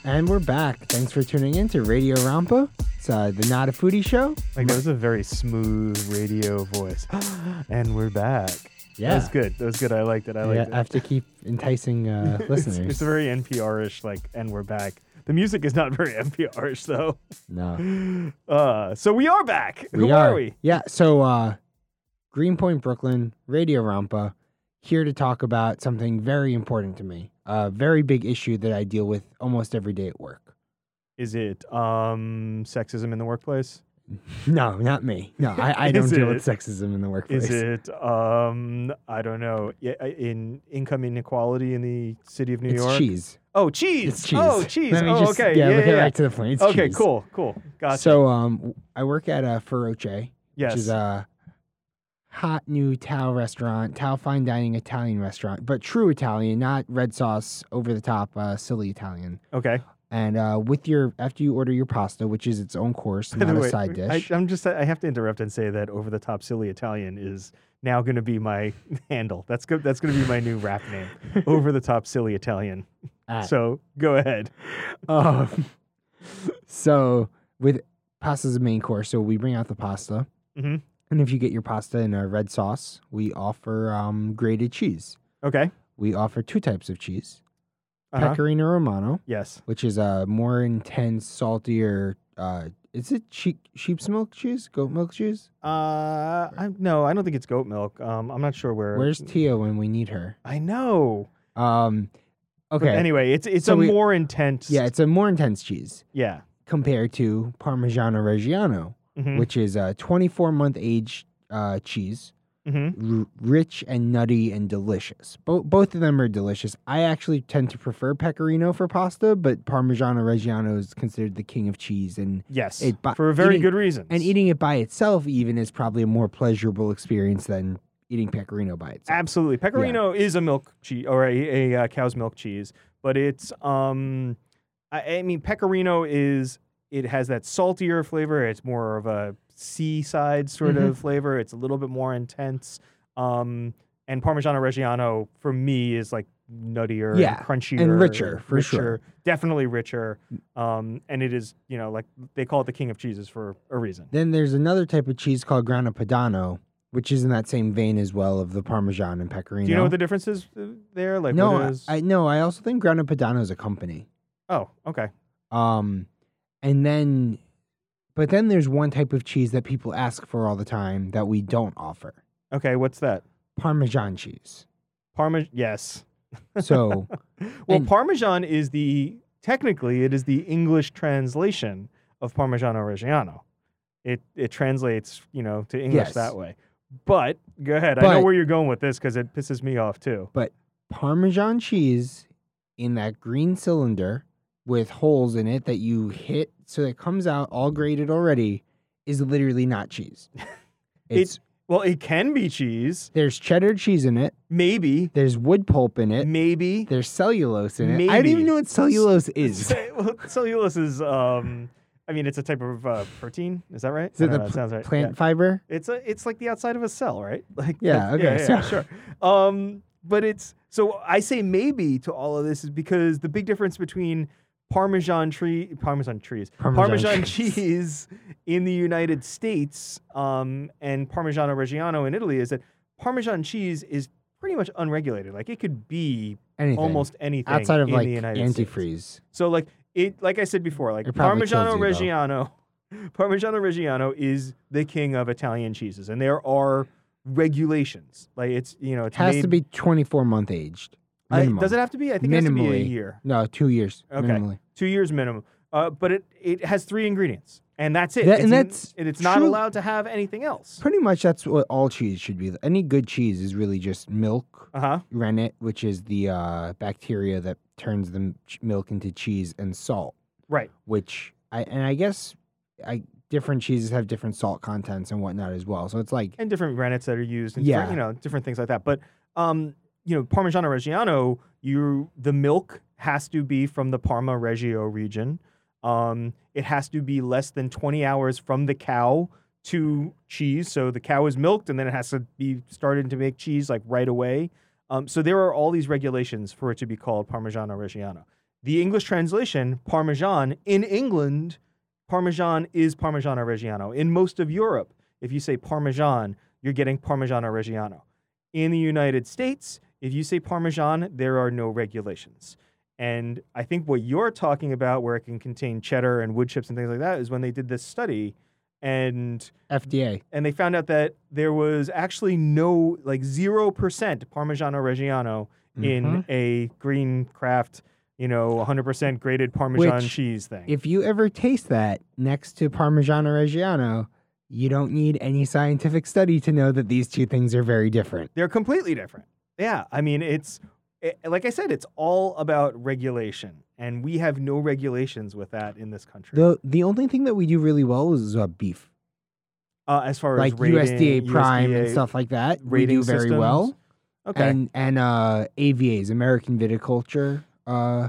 And we're back. Thanks for tuning in to Radio Rampa. It's uh, the Not a Foodie Show. Like that was a very smooth radio voice. and we're back. Yeah. That was good. That was good. I liked it. I like it. Yeah, liked I have to keep enticing uh, It's- listeners. It's, very NPR-ish, like, and we're back. The music is not very NPR-ish, though. no. Uh, so we are back. We Who are. we? Yeah. So, uh, Greenpoint, Brooklyn, Radio Rampa, here to talk about something very important to me. A very big issue that I deal with almost every day at work. Is it um, sexism in the workplace? No, not me. No, I, I don't deal with sexism in the workplace. Is it um, I don't know, in income inequality in the city of New it's York? cheese. Oh, cheese. It's cheese. Oh, cheese. Let me oh, just, okay. Yeah, Yeah, yeah, get yeah. right to the point. It's Okay, cheese. cool, cool. Gotcha. So, um, I work at a Feroce, yes. which is a hot new Tao restaurant, Tao fine dining Italian restaurant, but true Italian, not red sauce, over the top, uh, silly Italian. okay. And uh, with your after you order your pasta, which is its own course, not a side dish. I, I'm just I have to interrupt and say that over the top silly Italian is now going to be my handle. That's good. That's going to be my new rap name. over the top silly Italian. Ah. So go ahead. Um, so with pasta's the main course, so we bring out the pasta, Mhm. and if you get your pasta in a red sauce, we offer um, grated cheese. Okay. We offer two types of cheese: Uh-huh. pecorino romano, Yes. which is a more intense, saltier. Uh, is it sheep, sheep's milk cheese? Goat milk cheese? Uh, I, no, I don't think it's goat milk. Um, I'm not sure where. Where's Tia when we need her? I know. Um, But okay, anyway, it's it's So a we- more intense. yeah, it's a more intense cheese Yeah. compared to Parmigiano Reggiano, Mhm. which is a 24 month age uh, cheese. Mhm. r- rich and nutty and delicious. Bo- both of them are delicious. I actually tend to prefer pecorino for pasta, but Parmigiano Reggiano is considered the king of cheese, and Yes. It- but for very eating- good reason. and eating it by itself even is probably a more pleasurable experience than eating pecorino by itself. Absolutely. Pecorino is a milk cheese or a, a uh, cow's milk cheese, but it's um I, I mean pecorino is it has that saltier flavor. It's more of a seaside sort Mhm. of flavor. It's a little bit more intense. Um and Parmigiano Reggiano for me is like nuttier Yeah, and crunchier and richer, for sure. Definitely richer. Um and it is, you know, like they call it the king of cheeses for a reason. Then there's another type of cheese called Grana Padano, which is in that same vein as well of the Parmesan and pecorino. Do you know what the difference is uh, there? Like no, what I- is I no, I also think Grana Padano is a company. Oh, okay. Um, and then, but then there's one type of cheese that people ask for all the time that we don't offer Okay, what's that? Parmesan cheese. Parmesan, yes. So, well, Parmesan is the technically it is the English translation of Parmigiano Reggiano. It it translates, you know, to English Yes. that way. But go ahead. I know where you're going with this because it pisses me off too. But Parmesan cheese in that green cylinder with holes in it that you hit so it comes out all grated already is literally not cheese. It's Well, it can be cheese, there's cheddar cheese in it, maybe, there's wood pulp in it, maybe. there's cellulose in it. I don't even know what cellulose is. well, cellulose is um. I mean, it's a type of uh, protein. Is that right? Is it the know, that pl- sounds right. Yeah. plant fiber? It's a it's like the outside of a cell, right? Like Yeah, okay, yeah, so- sure. Um, but it's so I say maybe to all of this is because the big difference between Parmesan tree Parmesan trees Parmesan Parmesan cheese. in the United States um, and Parmigiano Reggiano in Italy is that Parmesan cheese is pretty much unregulated. Like it could be Anything. almost anything outside of in like the United States. antifreeze. So like it, like I said before, like It Parmigiano you. Reggiano Parmigiano Reggiano is the king of Italian cheeses, and there are regulations. Like it's you know it's has made, to be 24 month aged. I- does it have to be? I think it has to be a year, No, two years. Okay. Minimally. two years minimum. Uh, but it it has three ingredients, and that's it. That- it's and that's and it's not true. allowed to have anything else. Pretty much that's what all cheese should be. Any good cheese is really just milk, Uh huh. rennet, which is the uh, bacteria that turns the milk into cheese, and salt, Right. which I and I guess I different cheeses have different salt contents and whatnot as well. So it's like and different rennets that are used, and Yeah. different, you know, different things like that. But um, you know, Parmigiano Reggiano, you the milk has to be from the Parma Reggio region. Um, it has to be less than 20 hours from the cow to cheese. So the cow is milked, and then it has to be started to make cheese like right away. Um, so there are all these regulations for it to be called Parmigiano Reggiano. The English translation, Parmesan, in England, Parmesan is Parmigiano Reggiano. In most of Europe, if you say Parmesan, you're getting Parmigiano Reggiano. In the United States, if you say Parmesan, there are no regulations. And I think what you're talking about, where it can contain cheddar and wood chips and things like that, is when they did this study and FDA. and they found out that there was actually no like 0% Parmigiano Reggiano in Mhm. a green Kraft, you know, 100% grated Parmesan Which, cheese thing. If you ever taste that next to Parmigiano Reggiano, you don't need any scientific study to know that these two things are very different. They're completely different. Yeah, I mean, it's it, like I said, it's all about regulation, and we have no regulations with that in this country. The the only thing that we do really well is uh, beef, uh, as far like as rating, USDA Prime and stuff like that. We do very systems. well, Okay, and and uh, AVAs, American Viticulture uh,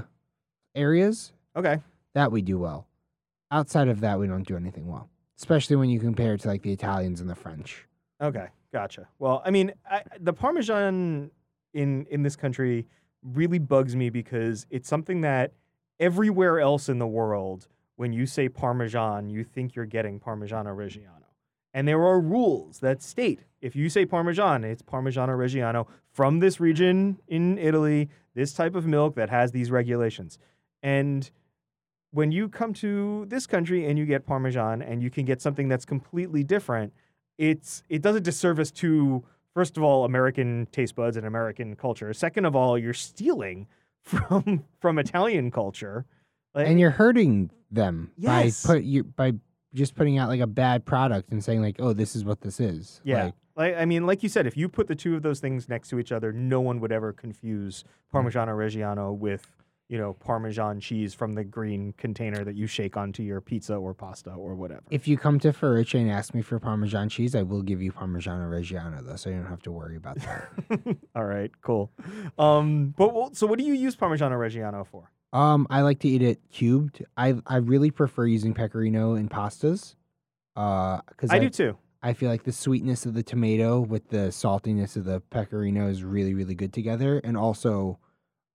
areas okay, that we do well. Outside of that, we don't do anything well, especially when you compare it to like the Italians and the French. okay, gotcha. Well, I mean, I, the Parmesan in in this country really bugs me because it's something that everywhere else in the world, when you say Parmesan, you think you're getting Parmigiano Reggiano. And there are rules that state if you say Parmesan, it's Parmigiano Reggiano from this region in Italy, this type of milk that has these regulations. And when you come to this country and you get Parmesan and you can get something that's completely different, it's it does a disservice to first of all American taste buds and American culture. Second of all, you're stealing from from Italian culture. Like, and you're hurting them Yes. by put you by just putting out like a bad product and saying like, oh, this is what this is. Yeah. Like, Like I mean, like you said, if you put the two of those things next to each other, no one would ever confuse hmm. Parmigiano Reggiano with, you know, Parmesan cheese from the green container that you shake onto your pizza or pasta or whatever. if you come to Feroce and ask me for Parmesan cheese, I will give you Parmigiano Reggiano though, so you don't have to worry about that. All right, cool. Um, but well, so what do you use Parmigiano Reggiano for? um, I like to eat it cubed. I I really prefer using pecorino in pastas. Uh, because I do too. I feel like the sweetness of the tomato with the saltiness of the pecorino is really, really good together. And also,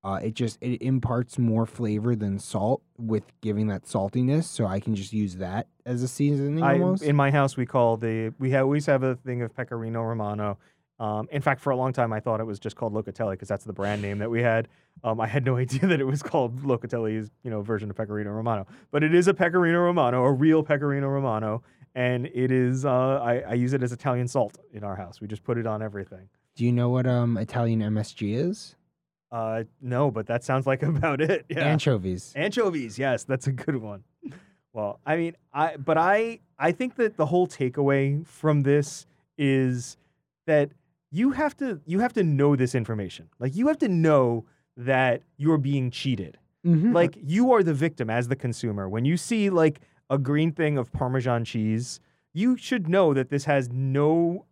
uh, it just it imparts more flavor than salt with giving that saltiness. So I can just use that as a seasoning I, almost. in my house, we call the we ha- always have a thing of Pecorino Romano. Um, in fact, for a long time, I thought it was just called Locatelli because that's the brand name that we had. Um, I had no idea that it was called Locatelli's, you know, version of Pecorino Romano. But it is a Pecorino Romano, a real Pecorino Romano, and it is. Uh, I, I use it as Italian salt in our house. We just put it on everything. Do you know what um Italian MSG is? Uh, no, but that sounds like about it. Yeah. Anchovies. Anchovies, yes, that's a good one. Well, I mean, I but I I think that the whole takeaway from this is that you have to you have to know this information. Like you have to know that you're being cheated. Mhm. Like you are the victim as the consumer. When you see like a green thing of Parmesan cheese, you should know that this has no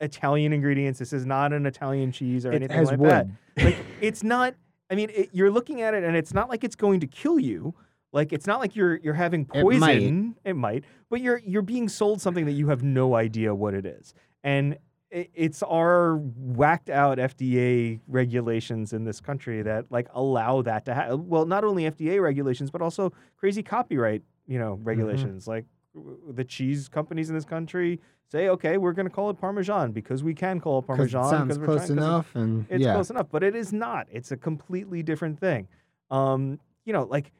Italian ingredients. This is not an Italian cheese or it anything like wood. that like it's not i mean it, you're looking at it and it's not like it's going to kill you. Like it's not like you're you're having It poison. Might. it might. But you're you're being sold something that you have no idea what it is. And it, it's our whacked out fda regulations in this country that like allow that to happen well not only fda regulations but also crazy copyright you know mm-hmm. regulations. Like w- the cheese companies in this country say okay we're going to call it parmesan because we can call it parmesan it sounds close trying- it- enough, and it's yeah, close enough, but it is not. It's a completely different thing. Um, you know, like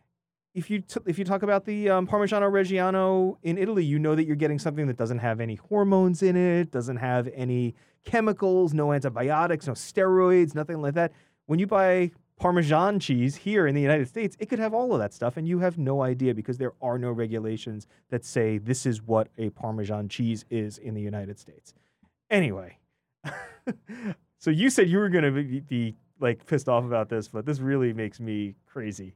if you t- if you talk about the um, Parmigiano Reggiano in Italy, you know that you're getting something that doesn't have any hormones in it, doesn't have any chemicals, no antibiotics, no steroids, nothing like that. When you buy Parmesan cheese here in the United States, it could have all of that stuff, and you have no idea because there are no regulations that say this is what a Parmesan cheese is in the United States. Anyway, so you said you were going to be, be like pissed off about this, but this really makes me crazy.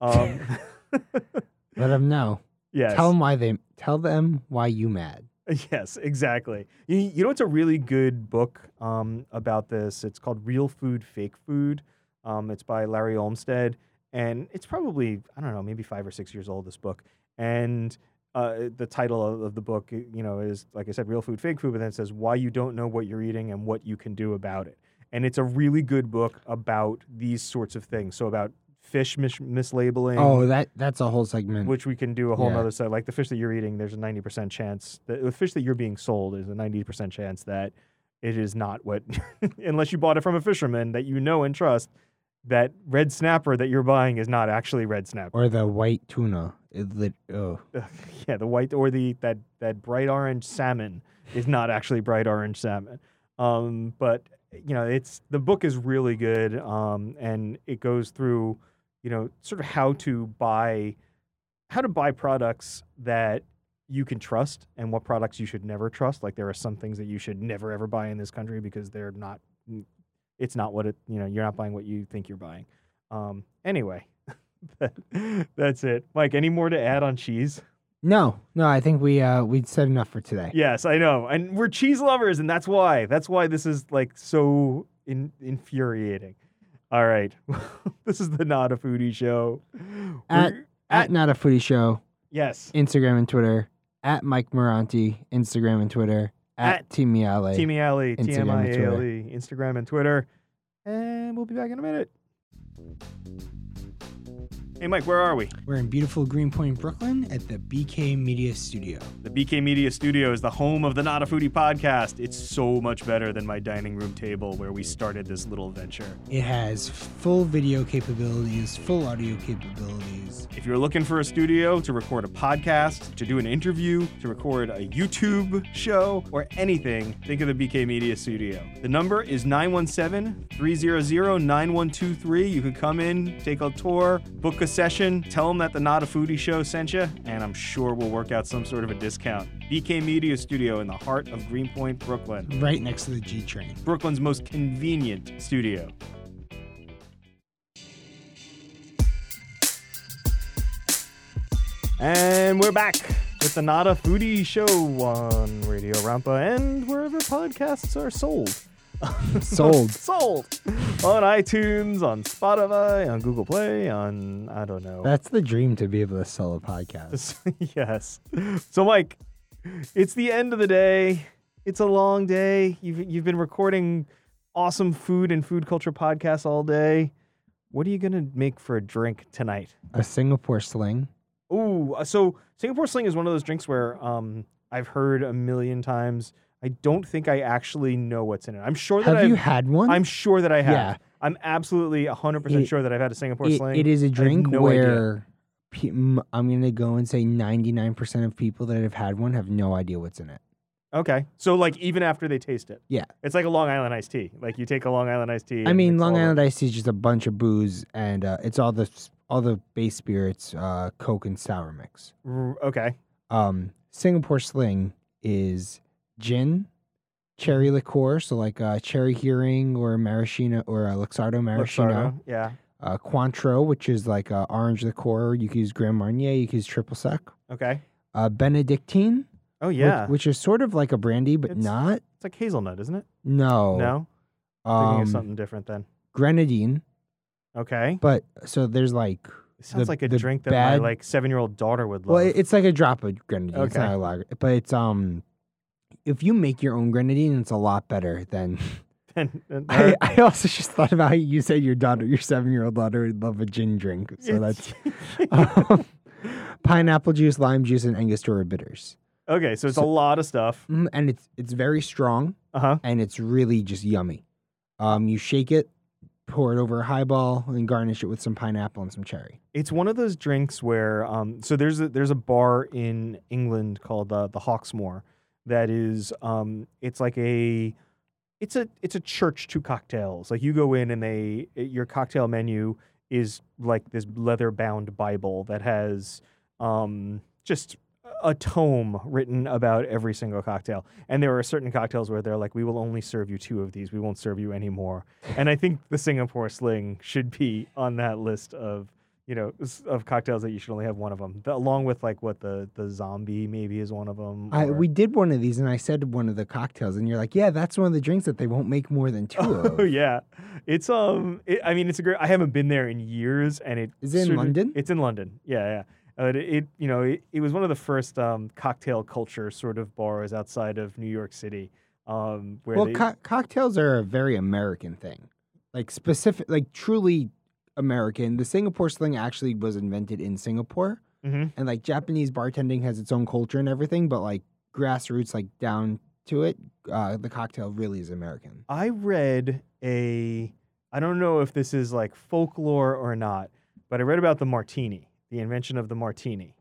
Um, Let them know. yes. Tell them why they. Tell them why you mad. Yes, exactly. You, you know, it's a really good book um, about this. It's called Real Food, Fake Food. Um, it's by Larry Olmsted, and it's probably I don't know, maybe five or six years old. This book, and uh, the title of, the book, you know, is like I said, Real Food, Fake Food, but then it says why you don't know what you're eating and what you can do about it. And it's a really good book about these sorts of things. So about fish mis- mislabeling Oh, that that's a whole segment. which we can do a whole Yeah. nother set. Like the fish that you're eating, there's a 90% chance that the fish that you're being sold is a 90% chance that it is not what, unless you bought it from a fisherman that you know and trust, that red snapper that you're buying is not actually red snapper. or the white tuna. Lit, oh, yeah, the white or the that that bright orange salmon is not actually bright orange salmon. Um, but you know, it's the book is really good, um, and it goes through, you know, sort of how to buy, how to buy products that you can trust, and what products you should never trust. Like there are some things that you should never ever buy in this country because they're not, it's not what it, you know, you're not buying what you think you're buying. Um, anyway, that- that's it. Mike, any more to add on cheese? no, no. I think we uh we said enough for today. Yes, I know. And we're cheese lovers, and that's why. That's why this is like so in- infuriating. All right. this is the Not a Foodie Show. At- We're- At not a Foodie show, yes. Instagram and Twitter. At Mike Miranti, Instagram and Twitter. At, At T Miale. T Miale, T M Instagram I and A L Twitter. E, Instagram and Twitter. And we'll be back in a minute. Hey, Mike, where are we? We're in beautiful Greenpoint, Brooklyn, at the BK Media Studio. The BK Media Studio is the home of the Not a Foodie podcast. It's so much better than my dining room table where we started this little venture. It has full video capabilities, full audio capabilities. If you're looking for a studio to record a podcast, to do an interview, to record a YouTube show, or anything, think of the BK Media Studio. The number is 917 300 9123. You can come in, take a tour, book a session, tell them that the Not a Foodie Show sent you, and I'm sure we'll work out some sort of a discount. BK Media Studio in the heart of Greenpoint, Brooklyn. Right next to the G train. Brooklyn's most convenient studio. And we're back with the Not a Foodie Show on Radio Rampa and wherever podcasts are sold. Sold. sold on iTunes, on Spotify, on Google Play, on I don't know. That's the dream to be able to sell a podcast. yes. So, Mike, it's the end of the day. It's a long day. You've you've been recording awesome food and food culture podcasts all day. What are you gonna make for a drink tonight? A Singapore sling. Ooh, uh, so Singapore Sling is one of those drinks where um I've heard a million times. I don't think I actually know what's in it. I'm sure that Have I've, you had one? I'm sure that I have. Yeah. I'm absolutely 100% sure that I've had a Singapore It- Sling. it is a drink no where pe- I'm going to go and say 99% of people that have had one have no idea what's in it. Okay. So like even after they taste it. Yeah. It's like a Long Island iced tea. Like you take a Long Island iced tea. I mean, Long Island iced tea is just a bunch of booze, and uh, it's all the all the base spirits, uh, Coke and sour mix. R- Okay. Um, Singapore Sling is gin, cherry liqueur, so like uh, cherry Heering or maraschino or uh, Luxardo maraschino. Luxardo, Yeah. Uh, Cointreau, which is like uh, orange liqueur. You can use Grand Marnier. You can use triple sec. Okay. Uh, Benedictine, Oh yeah. which, is sort of like a brandy, but It's- not. it's like hazelnut, isn't it? No, No. Thinking Um, of something different then. grenadine. Okay. But so there's like It sounds the- like a drink that bad- my like seven year old daughter would love. Well, it's like a drop of grenadine. Okay. It's not a lager, but it's um, if you make your own grenadine, it's a lot better than. And- and I, I also just thought about how you said your daughter, your seven-year-old daughter, would love a gin drink. So that's um, pineapple juice, lime juice, and Angostura bitters. okay. So it's a lot of stuff. Mm, and it's it's very strong Uh huh. and it's really just yummy. Um, you shake it pour it over a highball, and garnish it with some pineapple and some cherry. It's one of those drinks where um, so there's a, there's a bar in England called uh, the Hawksmoor that is um, it's like a it's a it's a church to cocktails. Like you go in and they your cocktail menu is like this leather bound Bible that has um, just a tome written about every single cocktail. And there are certain cocktails where they're like, we will only serve you two of these. We won't serve you anymore. and I think the Singapore Sling should be on that list of, you know, of cocktails that you should only have one of them, along with like what the the zombie maybe is one of them. I, we did one of these, and I said one of the cocktails, and you're like, "Yeah, that's one of the drinks that they won't make more than two Oh of." yeah, it's um. It, I mean, it's a great. I haven't been there in years, and it Is it in sort of- London? It's in London. Yeah, yeah. Uh, it, it you know it, it was one of the first um cocktail culture sort of bars outside of New York City. Um, where Well, they, co- cocktails are a very American thing, like specific, like truly American. The Singapore Sling actually was invented in Singapore, Mhm. and like Japanese bartending has its own culture and everything, but like grassroots, like down to it, uh, the cocktail really is American. I read a. I don't know if this is like folklore or not, but I read about the martini, the invention of the martini.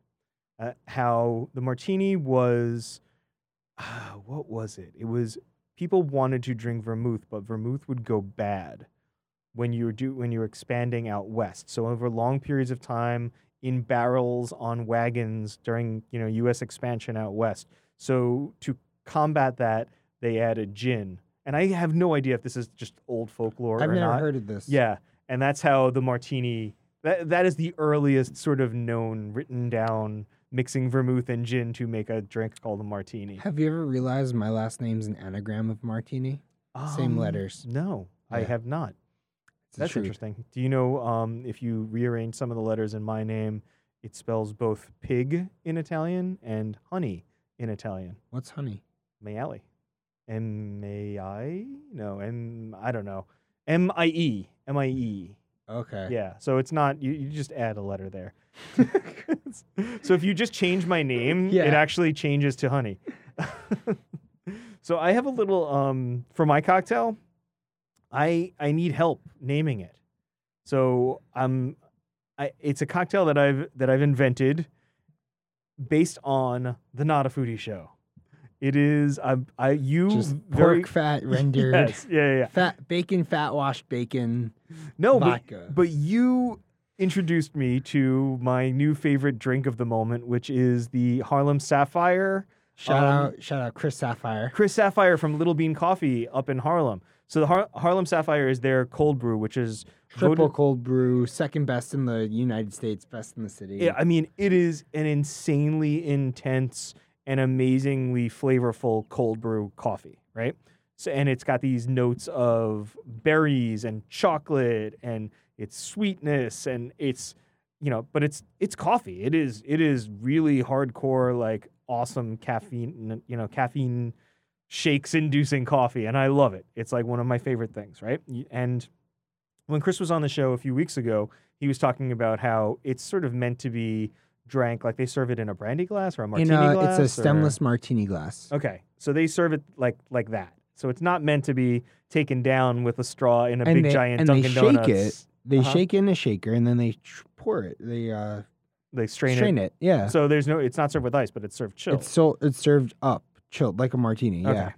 Uh, how the martini was, ah, what was it? It was people wanted to drink vermouth, but vermouth would go bad when you were do when you were expanding out west. So over long periods of time in barrels on wagons during you know U.S. expansion out west. So to combat that, they added gin, and I have no idea if this is just old folklore I've or never not. heard of this. Yeah, and that's how the martini. That that is the earliest sort of known written down mixing vermouth and gin to make a drink called a martini. Have you ever realized my last name's an anagram of martini? Same Um, letters. No, I have not. That's truth. interesting. Do you know um, if you rearrange some of the letters in my name, it spells both pig in Italian and honey in Italian? What's honey? Maiali. M A I? No, M. I don't know. M I E. M I E. Okay. Yeah. So it's not. You, you just add a letter there. so if you just change my name, it actually changes to honey. so I have a little um for my cocktail. I I need help naming it. So I'm I it's a cocktail that I've that I've invented based on the Not a Foodie show. It is I I you Just very pork fat rendered. yes yeah yeah, yeah. Fat bacon, fat washed bacon, no but, but you introduced me to my new favorite drink of the moment, which is the Harlem Sapphire. shout um, out, shout out, Chris Sapphire. Chris Sapphire from Little Bean Coffee up in Harlem. So the Har- Harlem Sapphire is their cold brew, which is Triple voted- cold brew, second best in the United States, best in the city. Yeah, I mean, it is an insanely intense and amazingly flavorful cold brew coffee, right? So, and it's got these notes of berries and chocolate and its sweetness and it's, you know, but it's it's coffee. It is it is really hardcore, like awesome caffeine, you know, caffeine shakes inducing coffee, and I love it. It's like one of my favorite things, right? And when Chris was on the show a few weeks ago, he was talking about how it's sort of meant to be drank like they serve it in a brandy glass or a in martini a, glass. it's a or- stemless martini glass. Okay, so they serve it like like that. So it's not meant to be taken down with a straw in a And big they- giant and they shake Donuts. it. They Uh-huh. shake it in a shaker and then they pour it. They uh, They strain, strain, it. it. Yeah. So there's no. It's not served with ice, but it's served chilled. It's so it's served up, chilled like a martini. Yeah.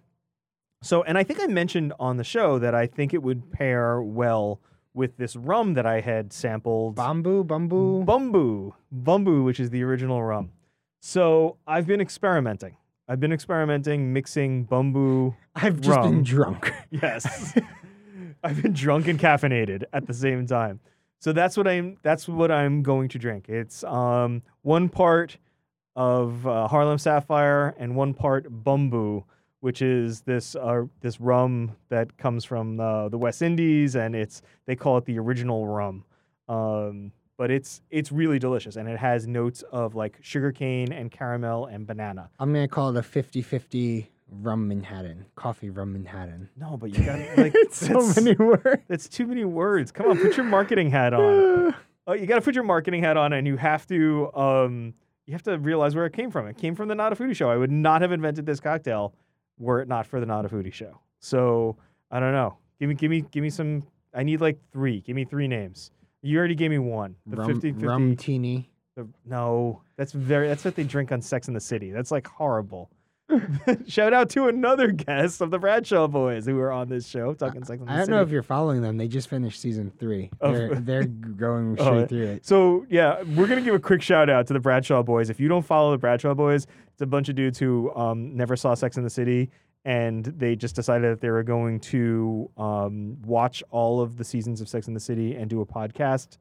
So, and I think I mentioned on the show that I think it would pair well with this rum that I had sampled. Bamboo, bamboo. Bumbu, Bumbu, which is the original rum. So I've been experimenting. I've been experimenting, mixing Bumbu. I've just been drunk. Yes, I've been drunk and caffeinated at the same time. So that's what I'm. That's what I'm going to drink. It's um one part of uh, Harlem Sapphire and one part Bumbu, which is this uh, this rum that comes from uh, the West Indies, and it's they call it the original rum. Um, but it's it's really delicious, and it has notes of like sugarcane and caramel and banana. I'm gonna call it a 50-50 rum Manhattan, coffee rum Manhattan. No, but you got like it's so many words. That's too many words. Come on, put your marketing hat on. Oh, you got to put your marketing hat on, and you have to um, you have to realize where it came from. It came from the Not a Foodie Show. I would not have invented this cocktail were it not for the Not a Foodie Show. So I don't know. Give me, give me, give me some I need like three. Give me three names. You already gave me one. The rum, 50 50. rum teeny. the- no, that's very. That's what they drink on Sex in the City. That's like horrible. Shout out to another guest of the Bradshaw Boys who were on this show talking Sex in I don't City. know if you're following them. They just finished season three. Oh. They're, they're going Oh, straight yeah. through it. So yeah, we're gonna give a quick shout out to the Bradshaw Boys. If you don't follow the Bradshaw Boys, it's a bunch of dudes who um, never saw Sex in the City, and they just decided that they were going to um, watch all of the seasons of Sex in the City and do a podcast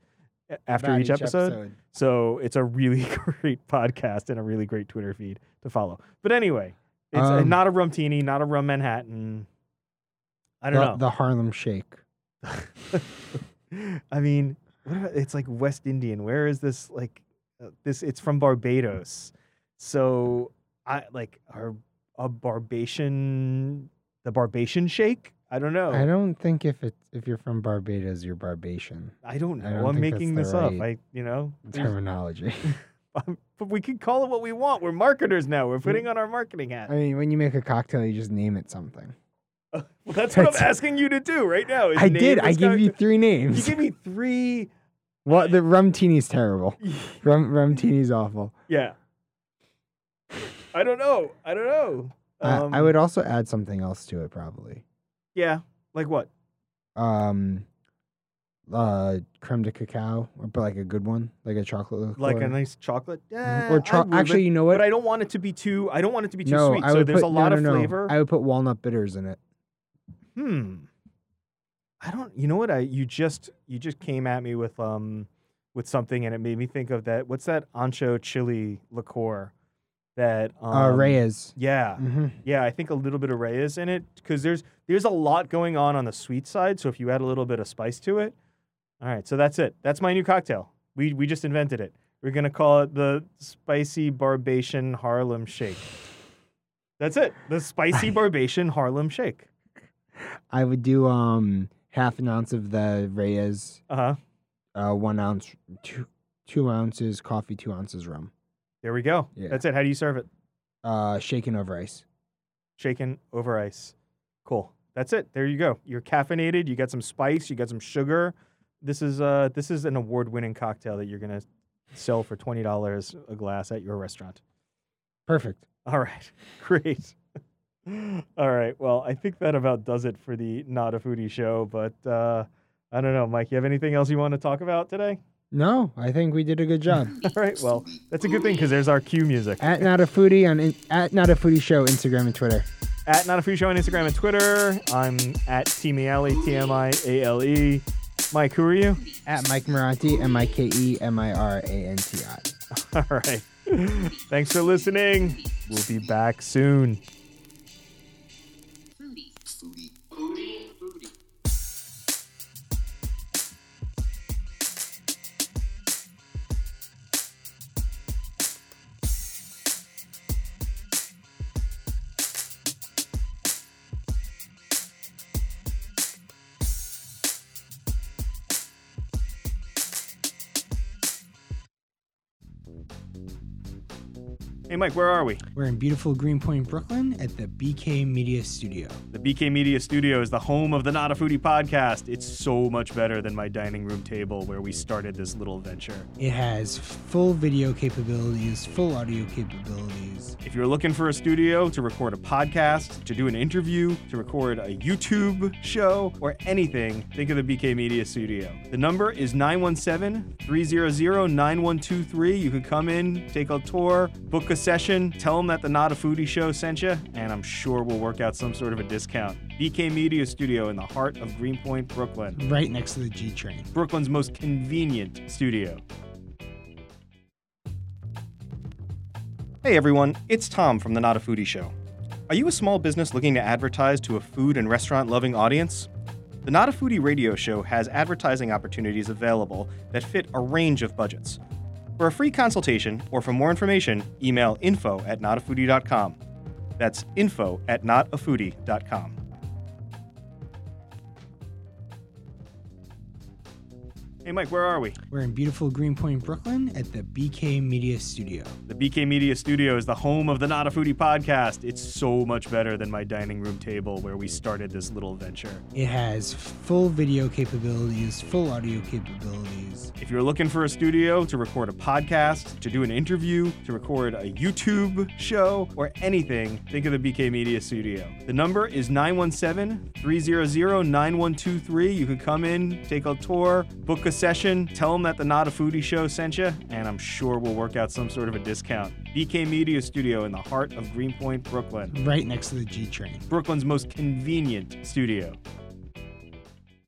after About each, episode. So it's a really great podcast and a really great Twitter feed to follow. But anyway, it's Um, not a rum teeny, not a rum Manhattan. I don't the, know. The Harlem Shake. I mean, what about, it's like West Indian. Where is this? Like uh, this? It's from Barbados. So I like are a Barbation, the Barbation shake. I don't know. I don't think if it's if you're from Barbados, you're Barbation I don't know. I I'm making this the up. right I, you know, terminology. but we can call it what we want. We're marketers now. We're putting on our marketing hat. I mean, when you make a cocktail, you just name it something. well, that's what I'm asking you to do right now. is I did. I give you three names. You give me three. What the rum teeny's terrible. Rum rum teeny's awful. Yeah. I don't know. I don't know. Um, I would also add something else to it, probably. Yeah. Like what? Um, uh, creme de cacao, or but like a good one, like a chocolate liqueur. Like a nice chocolate? Yeah. or cho- actually, but, you know what? but I don't want it to be too. I don't want it to be too no, sweet. I so would there's put, a lot no, of no, no. flavor. I would put walnut bitters in it. hmm. I don't. You know what? I you just you just came at me with um with something and it made me think of that. What's that ancho chili liqueur? That um, uh, Reyes. Yeah. hmm Yeah, I think a little bit of Reyes in it because there's there's a lot going on on the sweet side. So if you add a little bit of spice to it, all right. So that's it. That's my new cocktail. We we just invented it. We're gonna call it the spicy Barbation Harlem Shake. That's it. The spicy Barbation Harlem Shake. I would do um half an ounce of the Reyes, Uh huh. uh, one ounce, two two ounces coffee, two ounces rum, There we go. Yeah. That's it. How do you serve it? uh, shaken over ice. Shaken over ice. Cool. That's it. There you go. You're caffeinated. You got some spice. You got some sugar. This is uh this is an award-winning cocktail that you're gonna sell for twenty dollars a glass at your restaurant. Perfect. All right, great. All right. Well, I think that about does it for the Not a Foodie show. But uh, I don't know, Mike. You have anything else you want to talk about today? No, I think we did a good job. All right. Well, that's a good thing because there's our cue music at not a foodie on at not a foodie show Instagram and Twitter. at Not a Foodie Show on Instagram and Twitter. I'm at T Miale, T M I A L E. Mike, who are you? At Mike Miranti, M I K E M I R A N T I. All right. Thanks for listening. We'll be back soon. Hey, Mike, where are we? We're in beautiful Greenpoint, Brooklyn at the BK Media Studio. The BK Media Studio is the home of the Not a Foodie podcast. It's so much better than my dining room table where we started this little venture. It has full video capabilities, full audio capabilities. If you're looking for a studio to record a podcast, to do an interview, to record a YouTube show, or anything, think of the BK Media Studio. The number is 917 300 9123. You can come in, take a tour, book a session, tell them that the Not a Foodie show sent you, and I'm sure we'll work out some sort of a discount. BK Media Studio in the heart of Greenpoint, Brooklyn. Right next to the G train. Brooklyn's most convenient studio. Hey everyone, it's Tom from the Not a Foodie Show. Are you a small business looking to advertise to a food and restaurant loving audience? The Not a Foodie radio show has advertising opportunities available that fit a range of budgets. For a free consultation or for more information, email info at notafoodie.com. That's info at notafoodie.com. Hey, Mike, where are we? We're in beautiful Greenpoint, Brooklyn at the BK Media Studio. The BK Media Studio is the home of the Not a Foodie podcast. It's so much better than my dining room table where we started this little venture. It has full video capabilities, full audio capabilities. If you're looking for a studio to record a podcast, to do an interview, to record a YouTube show, or anything, think of the BK Media Studio. The number is 917 300 9123. You can come in, take a tour, book a session, tell them that the Not a Foodie show sent you, and I'm sure we'll work out some sort of a discount. BK Media Studio in the heart of Greenpoint, Brooklyn. Right next to the G train. Brooklyn's most convenient studio.